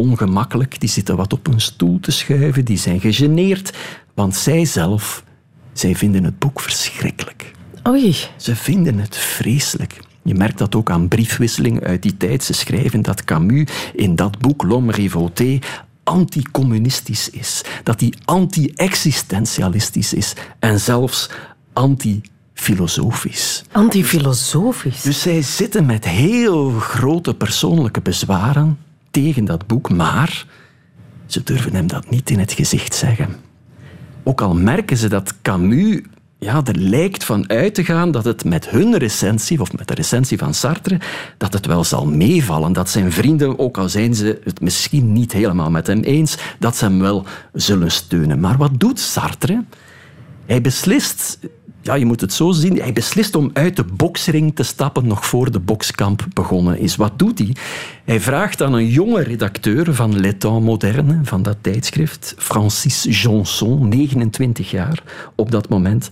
ongemakkelijk. Die zitten wat op een stoel te schuiven, die zijn gegeneerd, want zij zelf, zij vinden het boek verschrikkelijk. Oei. Ze vinden het vreselijk. Je merkt dat ook aan briefwisselingen uit die tijd. Ze schrijven dat Camus in dat boek L'Homme Révolté anticommunistisch is. Dat hij anti-existentialistisch is. En zelfs anti-filosofisch. Antifilosofisch. Dus zij zitten met heel grote persoonlijke bezwaren tegen dat boek, maar ze durven hem dat niet in het gezicht zeggen. Ook al merken ze dat Camus ja, er lijkt van uit te gaan dat het met hun recensie, of met de recensie van Sartre, dat het wel zal meevallen. Dat zijn vrienden, ook al zijn ze het misschien niet helemaal met hem eens, dat ze hem wel zullen steunen. Maar wat doet Sartre? Hij beslist, ja, je moet het zo zien, hij beslist om uit de boksring te stappen nog voor de bokskamp begonnen is. Wat doet hij? Hij vraagt aan een jonge redacteur van Temps Moderne, van dat tijdschrift, Francis Jonson, 29 jaar op dat moment,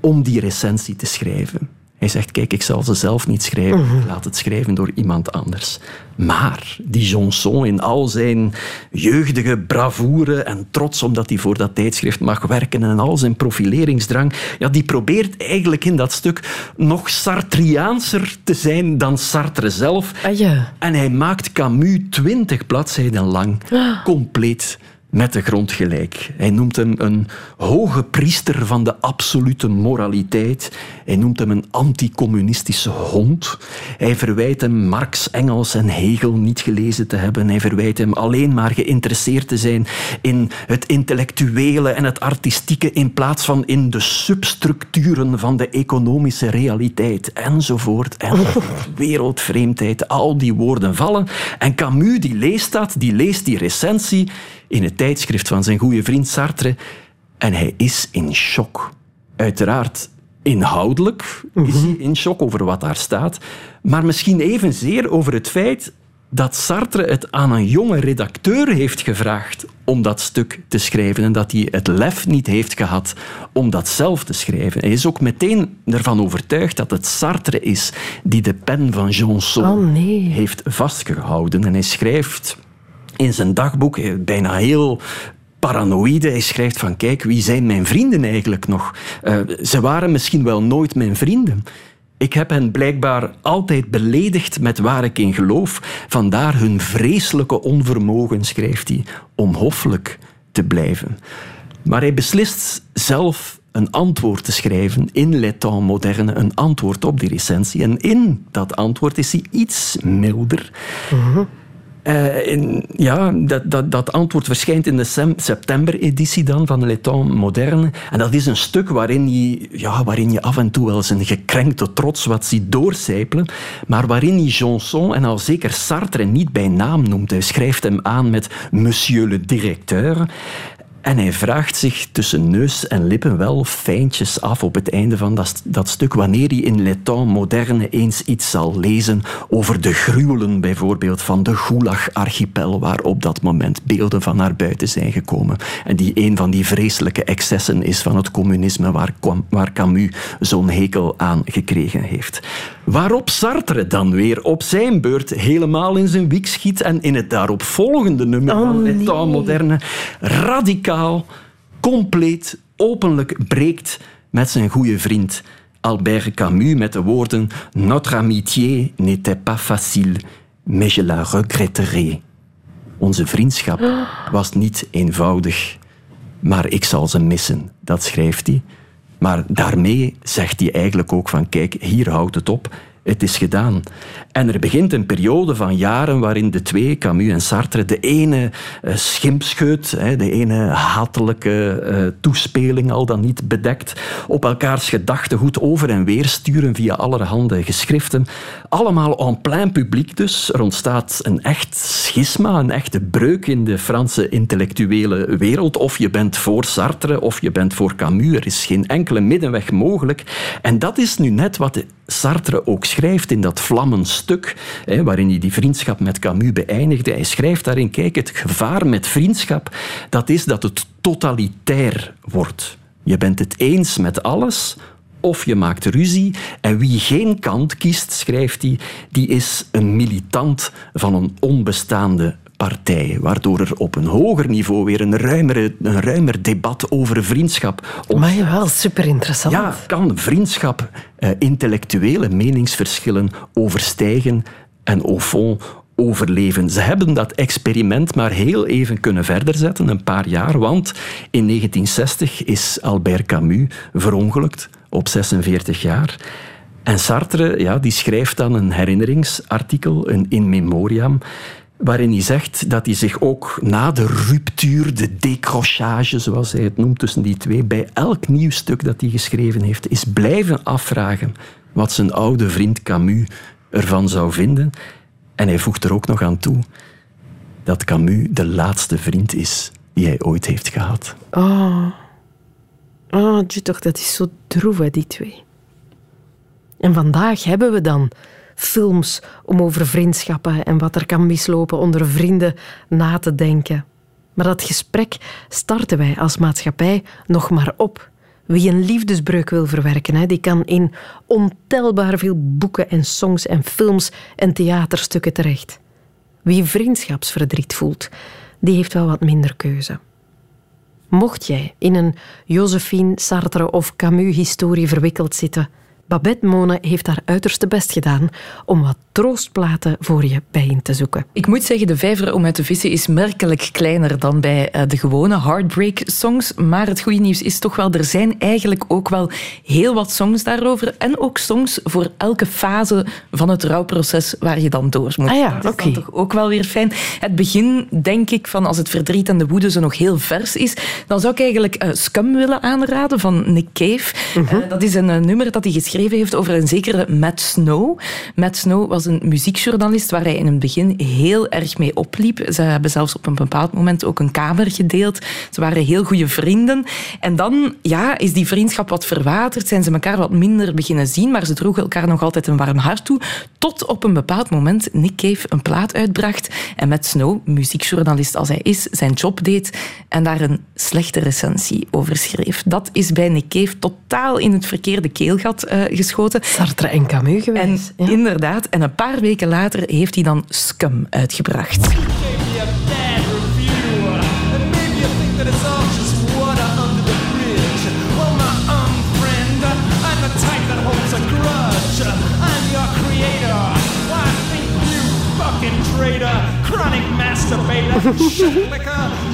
om die recensie te schrijven. Hij zegt, kijk, ik zal ze zelf niet schrijven, Mhm. laat het schrijven door iemand anders. Maar die Jonson in al zijn jeugdige bravoure en trots omdat hij voor dat tijdschrift mag werken en al zijn profileringsdrang, ja, die probeert eigenlijk in dat stuk nog Sartriaanser te zijn dan Sartre zelf. Ah, ja. En hij maakt Camus twintig bladzijden lang compleet met de grond gelijk. Hij noemt hem een hoge priester van de absolute moraliteit. Hij noemt hem een anticommunistische hond. Hij verwijt hem Marx, Engels en Hegel niet gelezen te hebben. Hij verwijt hem alleen maar geïnteresseerd te zijn in het intellectuele en het artistieke in plaats van in de substructuren van de economische realiteit enzovoort. En wereldvreemdheid, al die woorden vallen. En Camus die leest dat, die leest die recensie in het tijdschrift van zijn goede vriend Sartre en hij is in shock. Uiteraard inhoudelijk is hij in shock over wat daar staat, maar misschien evenzeer over het feit dat Sartre het aan een jonge redacteur heeft gevraagd om dat stuk te schrijven en dat hij het lef niet heeft gehad om dat zelf te schrijven. Hij is ook meteen ervan overtuigd dat het Sartre is die de pen van Janson Oh, nee. heeft vastgehouden. En hij schrijft in zijn dagboek, eh, bijna heel paranoïde. Hij schrijft van, kijk, wie zijn mijn vrienden eigenlijk nog? Eh, ze waren misschien wel nooit mijn vrienden. Ik heb hen blijkbaar altijd beledigd met waar ik in geloof. Vandaar hun vreselijke onvermogen, schrijft hij, om hoffelijk te blijven. Maar hij beslist zelf een antwoord te schrijven in Les Moderne, een antwoord op die recensie. En in dat antwoord is hij iets milder. Eh, ja, dat, dat, dat antwoord verschijnt in de september-editie dan van Le Temps Moderne. En dat is een stuk waarin je, ja, waarin je af en toe wel zijn gekrenkte trots wat ziet doorcijpelen, maar waarin hij Janson en al zeker Sartre niet bij naam noemt. Hij schrijft hem aan met Monsieur le Directeur. En hij vraagt zich tussen neus en lippen wel fijntjes af op het einde van dat, dat stuk, wanneer hij in Le Temps Moderne eens iets zal lezen over de gruwelen bijvoorbeeld van de Gulag-archipel, waar op dat moment beelden van naar buiten zijn gekomen. En die een van die vreselijke excessen is van het communisme waar, waar Camus zo'n hekel aan gekregen heeft. Waarop Sartre dan weer op zijn beurt helemaal in zijn wiek schiet en in het daaropvolgende nummer van Le Temps Moderne radicaal, compleet, openlijk breekt met zijn goede vriend Albert Camus met de woorden Notre amitié n'était pas facile, mais je la regretterai. Onze vriendschap was niet eenvoudig, maar ik zal ze missen. Dat schrijft hij. Maar daarmee zegt hij eigenlijk ook van kijk, hier houdt het op. Het is gedaan. En er begint een periode van jaren waarin de twee, Camus en Sartre, de ene eh, schimpscheut, de ene hatelijke eh, toespeling, al dan niet bedekt, op elkaars gedachtegoed over en weer sturen via allerhande geschriften. Allemaal en plein publiek dus. Er ontstaat een echt schisma, een echte breuk in de Franse intellectuele wereld. Of je bent voor Sartre of je bent voor Camus. Er is geen enkele middenweg mogelijk. En dat is nu net wat de Sartre ook schrijft in dat vlammend stuk, hè, waarin hij die vriendschap met Camus beëindigde. Hij schrijft daarin, kijk, het gevaar met vriendschap, dat is dat het totalitair wordt. Je bent het eens met alles, of je maakt ruzie. En wie geen kant kiest, schrijft hij, die is een militant van een onbestaande partij, waardoor er op een hoger niveau weer een, ruimere, een ruimer debat over vriendschap Maar wel super interessant. ja, kan vriendschap eh, intellectuele meningsverschillen overstijgen en au fond overleven. Ze hebben dat experiment maar heel even kunnen verder zetten, een paar jaar, want in 1960 is Albert Camus verongelukt op 46 jaar. En Sartre ja, die schrijft dan een herinneringsartikel, een in memoriam, waarin hij zegt dat hij zich ook na de ruptuur, de décrochage, zoals hij het noemt, tussen die twee, bij elk nieuw stuk dat hij geschreven heeft, is blijven afvragen wat zijn oude vriend Camus ervan zou vinden. En hij voegt er ook nog aan toe dat Camus de laatste vriend is die hij ooit heeft gehad. Oh. Oh, toch, dat is zo droef, hè, die twee. En vandaag hebben we dan films om over vriendschappen en wat er kan mislopen onder vrienden na te denken. Maar dat gesprek starten wij als maatschappij nog maar op. Wie een liefdesbreuk wil verwerken, die kan in ontelbaar veel boeken en songs en films en theaterstukken terecht. Wie vriendschapsverdriet voelt, die heeft wel wat minder keuze. Mocht jij in een Josephine, Sartre of Camus-historie verwikkeld zitten, Babette Mone heeft haar uiterste best gedaan om wat troostplaten voor je bijeen te zoeken. Ik moet zeggen, de vijver om uit te vissen is merkelijk kleiner dan bij eh, de gewone heartbreak songs. Maar het goede nieuws is toch wel, er zijn eigenlijk ook wel heel wat songs daarover. En ook songs voor elke fase van het rouwproces waar je dan door moet. Ah ja, dat is toch ook wel weer fijn. Het begin, denk ik, van als het verdriet en de woede zo nog heel vers is, dan zou ik eigenlijk eh, Scum willen aanraden van Nick Cave. Mhm. Eh, dat is een nummer dat hij geschreven heeft over een zekere Matt Snow. Matt Snow was een muziekjournalist waar hij in het begin heel erg mee opliep. Ze hebben zelfs op een bepaald moment ook een kamer gedeeld. Ze waren heel goede vrienden. En dan ja, is die vriendschap wat verwaterd, zijn ze elkaar wat minder beginnen zien, maar ze droegen elkaar nog altijd een warm hart toe. Tot op een bepaald moment Nick Cave een plaat uitbracht en Matt Snow, muziekjournalist als hij is, zijn job deed en daar een slechte recensie over schreef. Dat is bij Nick Cave totaal in het verkeerde keelgat eh, geschoten. Sartre en Camus geweest. En inderdaad, en een paar weken later heeft hij dan Scum uitgebracht. traitor? Chronic masturbator, shit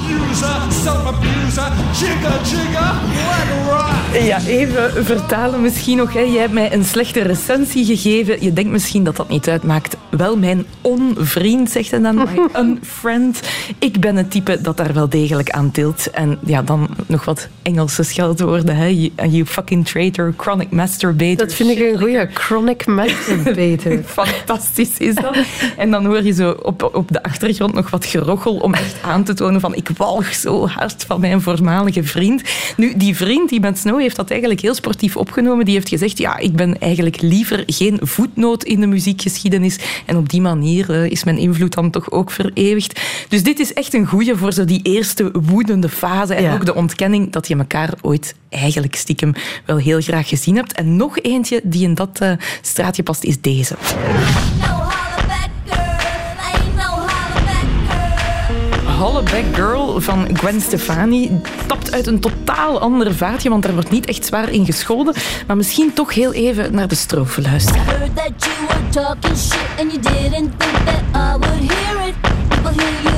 user, self-abuser, jigger, jigger, what rock? Ja, even vertalen misschien nog. Hè. Jij hebt mij een slechte recensie gegeven. Je denkt misschien dat dat niet uitmaakt. Wel, mijn onvriend, zegt hij dan. My unfriend. Ik ben het type dat daar wel degelijk aan tilt. En ja, dan nog wat Engelse scheldwoorden. Hè. You, you fucking traitor, chronic masturbator. Dat vind ik een goeie. Chronic masturbator. Fantastisch is dat. En dan hoor je zo op, op de achtergrond nog wat gerochel om echt aan te tonen van ik walg zo hard van mijn voormalige vriend. Nu, die vriend, die met Snow, heeft dat eigenlijk heel sportief opgenomen. Die heeft gezegd, ja, ik ben eigenlijk liever geen voetnoot in de muziekgeschiedenis. En op die manier eh, is mijn invloed dan toch ook vereeuwigd. Dus dit is echt een goeie voor zo die eerste woedende fase. En Ja. ook de ontkenning dat je elkaar ooit eigenlijk stiekem wel heel graag gezien hebt. En nog eentje die in dat eh, straatje past, is deze. Hollaback Girl van Gwen Stefani tapt uit een totaal ander vaatje, want daar wordt niet echt zwaar in gescholden. Maar misschien toch heel even naar de strofe luisteren.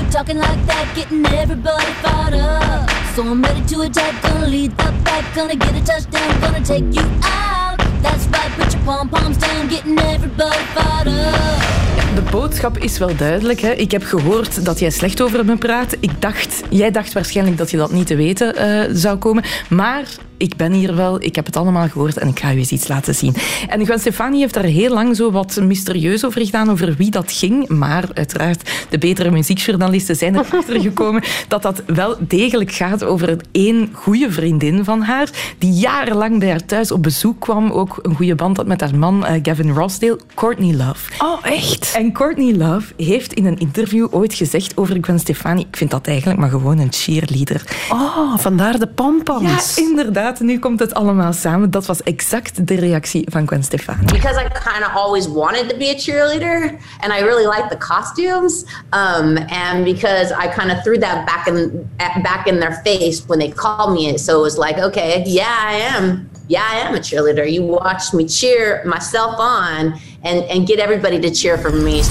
Talking like that, getting everybody fired up. So I'm ready to attack, gonna lead the back, gonna get a touchdown, gonna take you out. That's right, put your pom poms down, getting everybody fired up. De boodschap is wel duidelijk. Hè. Ik heb gehoord dat jij slecht over me praat. Ik dacht, jij dacht waarschijnlijk dat je dat niet te weten eh, zou komen. Maar ik ben hier wel, ik heb het allemaal gehoord en ik ga u eens iets laten zien. En Gwen Stefani heeft daar heel lang zo wat mysterieus over gedaan, over wie dat ging. Maar uiteraard, de betere muziekjournalisten zijn erachter gekomen dat dat wel degelijk gaat over één goede vriendin van haar, die jarenlang bij haar thuis op bezoek kwam. Ook een goede band had met haar man eh, Gavin Rossdale, Courtney Love. Oh, echt? En Courtney Love heeft in een interview ooit gezegd over Gwen Stefani, ik vind dat eigenlijk maar gewoon een cheerleader. Oh, vandaar de pompons. Ja, inderdaad. Nu komt het allemaal samen. Dat was exact de reactie van Gwen Stefani. because I kind of always wanted to be a cheerleader and I really liked the costumes um, and because I kind of threw that back in back in their face when they called me. It so it was like okay yeah I am. Yeah I am a cheerleader. You watched me cheer myself on and and get everybody to cheer for me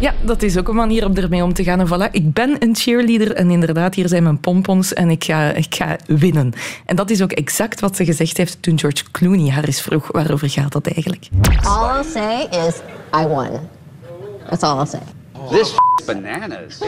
Ja, dat is ook een manier om ermee om te gaan. En voilà, ik ben een cheerleader en inderdaad, hier zijn mijn pompons en ik ga, ik ga winnen. En dat is ook exact wat ze gezegd heeft toen George Clooney haar eens vroeg. Waarover gaat dat eigenlijk? All I'll say is I won. That's all I'll say. This bananas.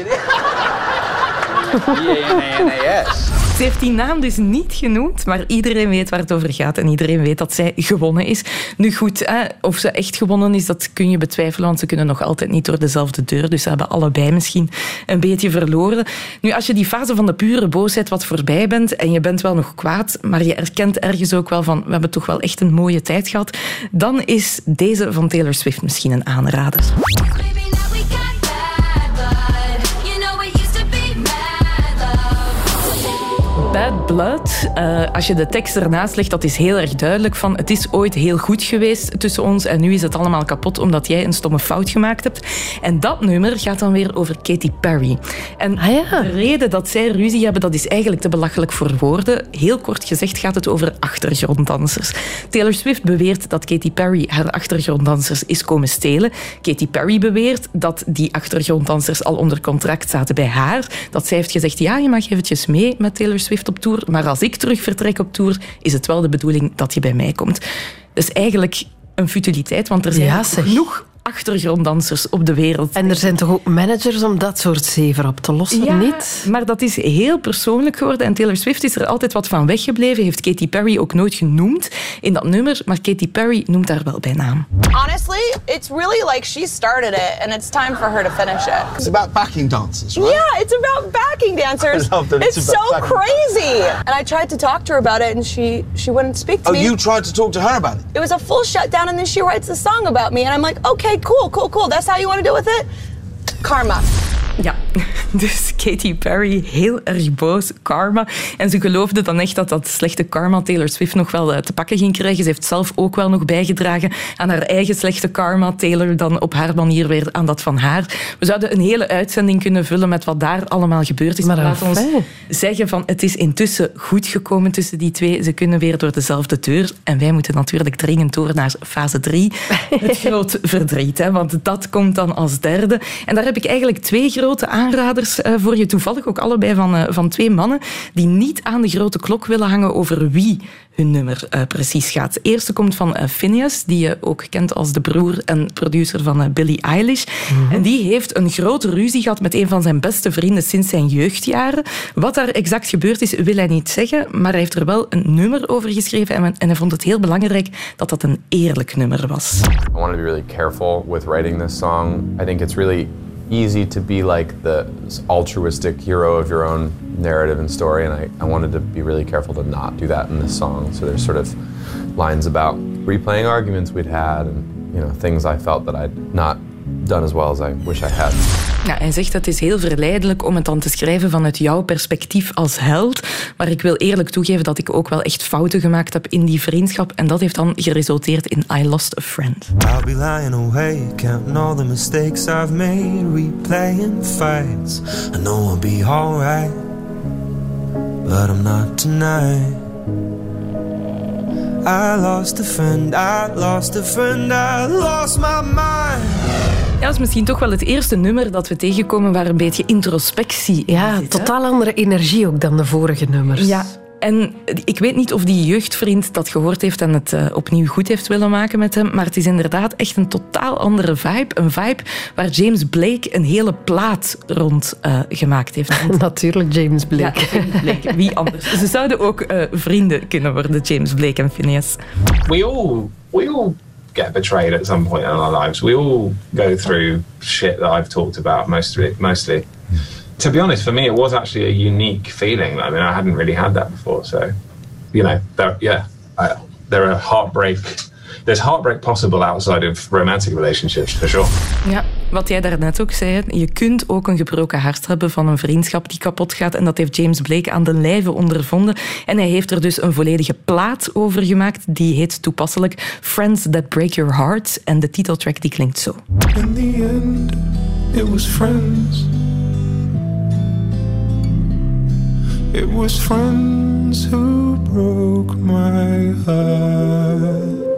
B-A-N-A-N-A-S. Ze heeft die naam dus niet genoemd, maar iedereen weet waar het over gaat en iedereen weet dat zij gewonnen is. Nu goed, hè, of ze echt gewonnen is, dat kun je betwijfelen, want ze kunnen nog altijd niet door dezelfde deur. Dus ze hebben allebei misschien een beetje verloren. Nu, als je die fase van de pure boosheid wat voorbij bent en je bent wel nog kwaad, maar je erkent ergens ook wel van we hebben toch wel echt een mooie tijd gehad, dan is deze van Taylor Swift misschien een aanrader. Bad Blood, eh, als je de tekst ernaast legt, dat is heel erg duidelijk van het is ooit heel goed geweest tussen ons en nu is het allemaal kapot omdat jij een stomme fout gemaakt hebt. En dat nummer gaat dan weer over Katy Perry. En de reden dat zij ruzie hebben, dat is eigenlijk te belachelijk voor woorden. Heel kort gezegd gaat het over achtergronddansers. Taylor Swift beweert dat Katy Perry haar achtergronddansers is komen stelen. Katy Perry beweert dat die achtergronddansers al onder contract zaten bij haar. Dat zij heeft gezegd, ja, je mag eventjes mee met Taylor Swift op tour, maar als ik terug vertrek op tour, is het wel de bedoeling dat je bij mij komt. Dus eigenlijk een futiliteit, want er zijn Ja, genoeg achtergronddansers op de wereld. En er zijn toch ook managers om dat soort zever op te lossen, Ja, niet? maar dat is heel persoonlijk geworden. En Taylor Swift is er altijd wat van weggebleven. Heeft Katy Perry ook nooit genoemd in dat nummer. Maar Katy Perry noemt haar wel bij naam. Honestly, it's really like she started it and it's time for her to finish it. It's about backing dancers, right? Yeah, it's about backing dancers. I love that it's so backing crazy. And I tried to talk to her about it and she she wouldn't speak to Oh, me. you tried to talk to her about it? It was a full shutdown and then she writes a song about me and I'm like, "Okay, cool, cool, cool. That's how you want to deal with it?" Karma. Ja, dus Katy Perry heel erg boos, karma. En ze geloofde dan echt dat dat slechte karma Taylor Swift nog wel eh, te pakken ging krijgen. Ze heeft zelf ook wel nog bijgedragen aan haar eigen slechte karma. Taylor dan op haar manier weer aan dat van haar. We zouden een hele uitzending kunnen vullen met wat daar allemaal gebeurd is. Maar laat ons zeggen van het is intussen goed gekomen tussen die twee. Ze kunnen weer door dezelfde deur. En wij moeten natuurlijk dringend door naar fase 3. Het groot verdriet, hè, want dat komt dan als derde. En daar heb ik eigenlijk twee grote aanraders eh, voor je. Toevallig ook allebei van, eh, van twee mannen die niet aan de grote klok willen hangen over wie hun nummer eh, precies gaat. De eerste komt van Phineas, die je ook kent als de broer en producer van eh, Billie Eilish. En die heeft een grote ruzie gehad met een van zijn beste vrienden sinds zijn jeugdjaren. Wat daar exact gebeurd is, wil hij niet zeggen, maar hij heeft er wel een nummer over geschreven en, en hij vond het heel belangrijk dat dat een eerlijk nummer was. I wanted to be really careful with writing this song. I think it's really easy to be like the altruistic hero of your own narrative and story, and I, I wanted to be really careful to not do that in this song. So there's sort of lines about replaying arguments we'd had and you know things I felt that I'd not done as well as I wish I had. Ja, hij zegt dat het is heel verleidelijk om het dan te schrijven vanuit jouw perspectief als held. Maar ik wil eerlijk toegeven dat ik ook wel echt fouten gemaakt heb in die vriendschap. En dat heeft dan geresulteerd in I Lost a Friend. I'll be lying awake, counting all the mistakes I've made, replaying fights. I know I'll be alright, but I'm not tonight. I lost a friend, I lost a friend, I lost my mind. Ja, dat is misschien toch wel het eerste nummer dat we tegenkomen waar een beetje introspectie in Ja, zit, totaal andere energie ook dan de vorige nummers. Ja, en ik weet niet of die jeugdvriend dat gehoord heeft en het eh, opnieuw goed heeft willen maken met hem, maar het is inderdaad echt een totaal andere vibe. Een vibe waar James Blake een hele plaat rond eh, gemaakt heeft. Natuurlijk James Blake. Ja, James Blake. Wie anders? Ze zouden ook eh, vrienden kunnen worden, James Blake en Phineas. we all we all get betrayed at some point in our lives. We all go through shit that I've talked about mostly. Mostly, to be honest, for me, it was actually a unique feeling. I mean, I hadn't really had that before. So, you know, there, yeah, I, there are heartbreak. There's heartbreak possible outside of romantic relationships for sure. Ja, wat jij daarnet ook zei, je kunt ook een gebroken hart hebben van een vriendschap die kapot gaat. En dat heeft James Blake aan de lijve ondervonden. En hij heeft er dus een volledige plaat over gemaakt. Die heet toepasselijk Friends That Break Your Heart. En de titeltrack die klinkt zo. In the end, it was friends. It was friends who broke my heart.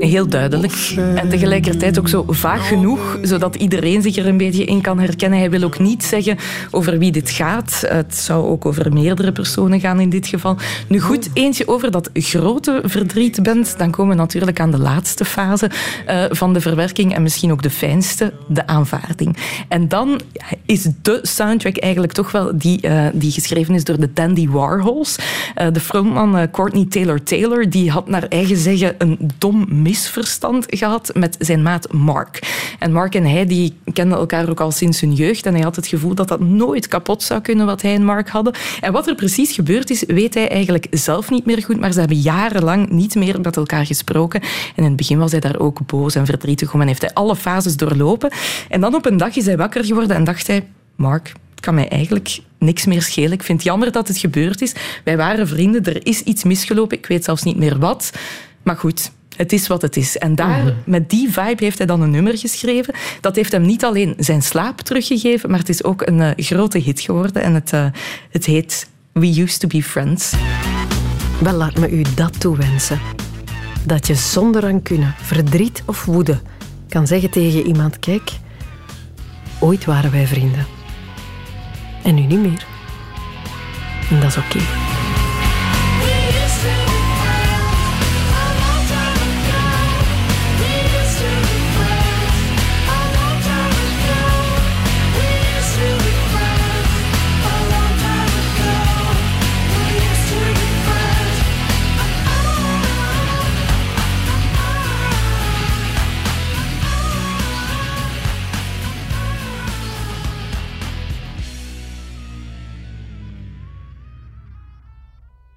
Heel duidelijk. En tegelijkertijd ook zo vaag genoeg, zodat iedereen zich er een beetje in kan herkennen. Hij wil ook niet zeggen over wie dit gaat. Het zou ook over meerdere personen gaan in dit geval. Nu goed, eentje over dat grote verdriet bent. Dan komen we natuurlijk aan de laatste fase eh, van de verwerking. En misschien ook de fijnste, de aanvaarding. En dan is de soundtrack eigenlijk toch wel die, eh, die geschreven is door de Dandy Warhols. Eh, de frontman Courtney Taylor Taylor die had naar eigen zeggen een dom misverstand gehad met zijn maat Mark. En Mark en hij die kenden elkaar ook al sinds hun jeugd en hij had het gevoel dat dat nooit kapot zou kunnen wat hij en Mark hadden. En wat er precies gebeurd is, weet hij eigenlijk zelf niet meer goed, maar ze hebben jarenlang niet meer met elkaar gesproken. En in het begin was hij daar ook boos en verdrietig om en heeft hij alle fases doorlopen. En dan op een dag is hij wakker geworden en dacht hij, Mark, Het kan mij eigenlijk niks meer schelen. Ik vind het jammer dat het gebeurd is. Wij waren vrienden, er is iets misgelopen. Ik weet zelfs niet meer wat. Maar goed, het is wat het is. En daar, Mhm. met die vibe heeft hij dan een nummer geschreven. Dat heeft hem niet alleen zijn slaap teruggegeven, maar het is ook een eh, grote hit geworden. En het, eh, het heet We Used to Be Friends. Wel, laat me u dat toewensen. Dat je zonder rancune, verdriet of woede kan zeggen tegen iemand: Kijk, ooit waren wij vrienden. En nu niet meer. En dat is oké.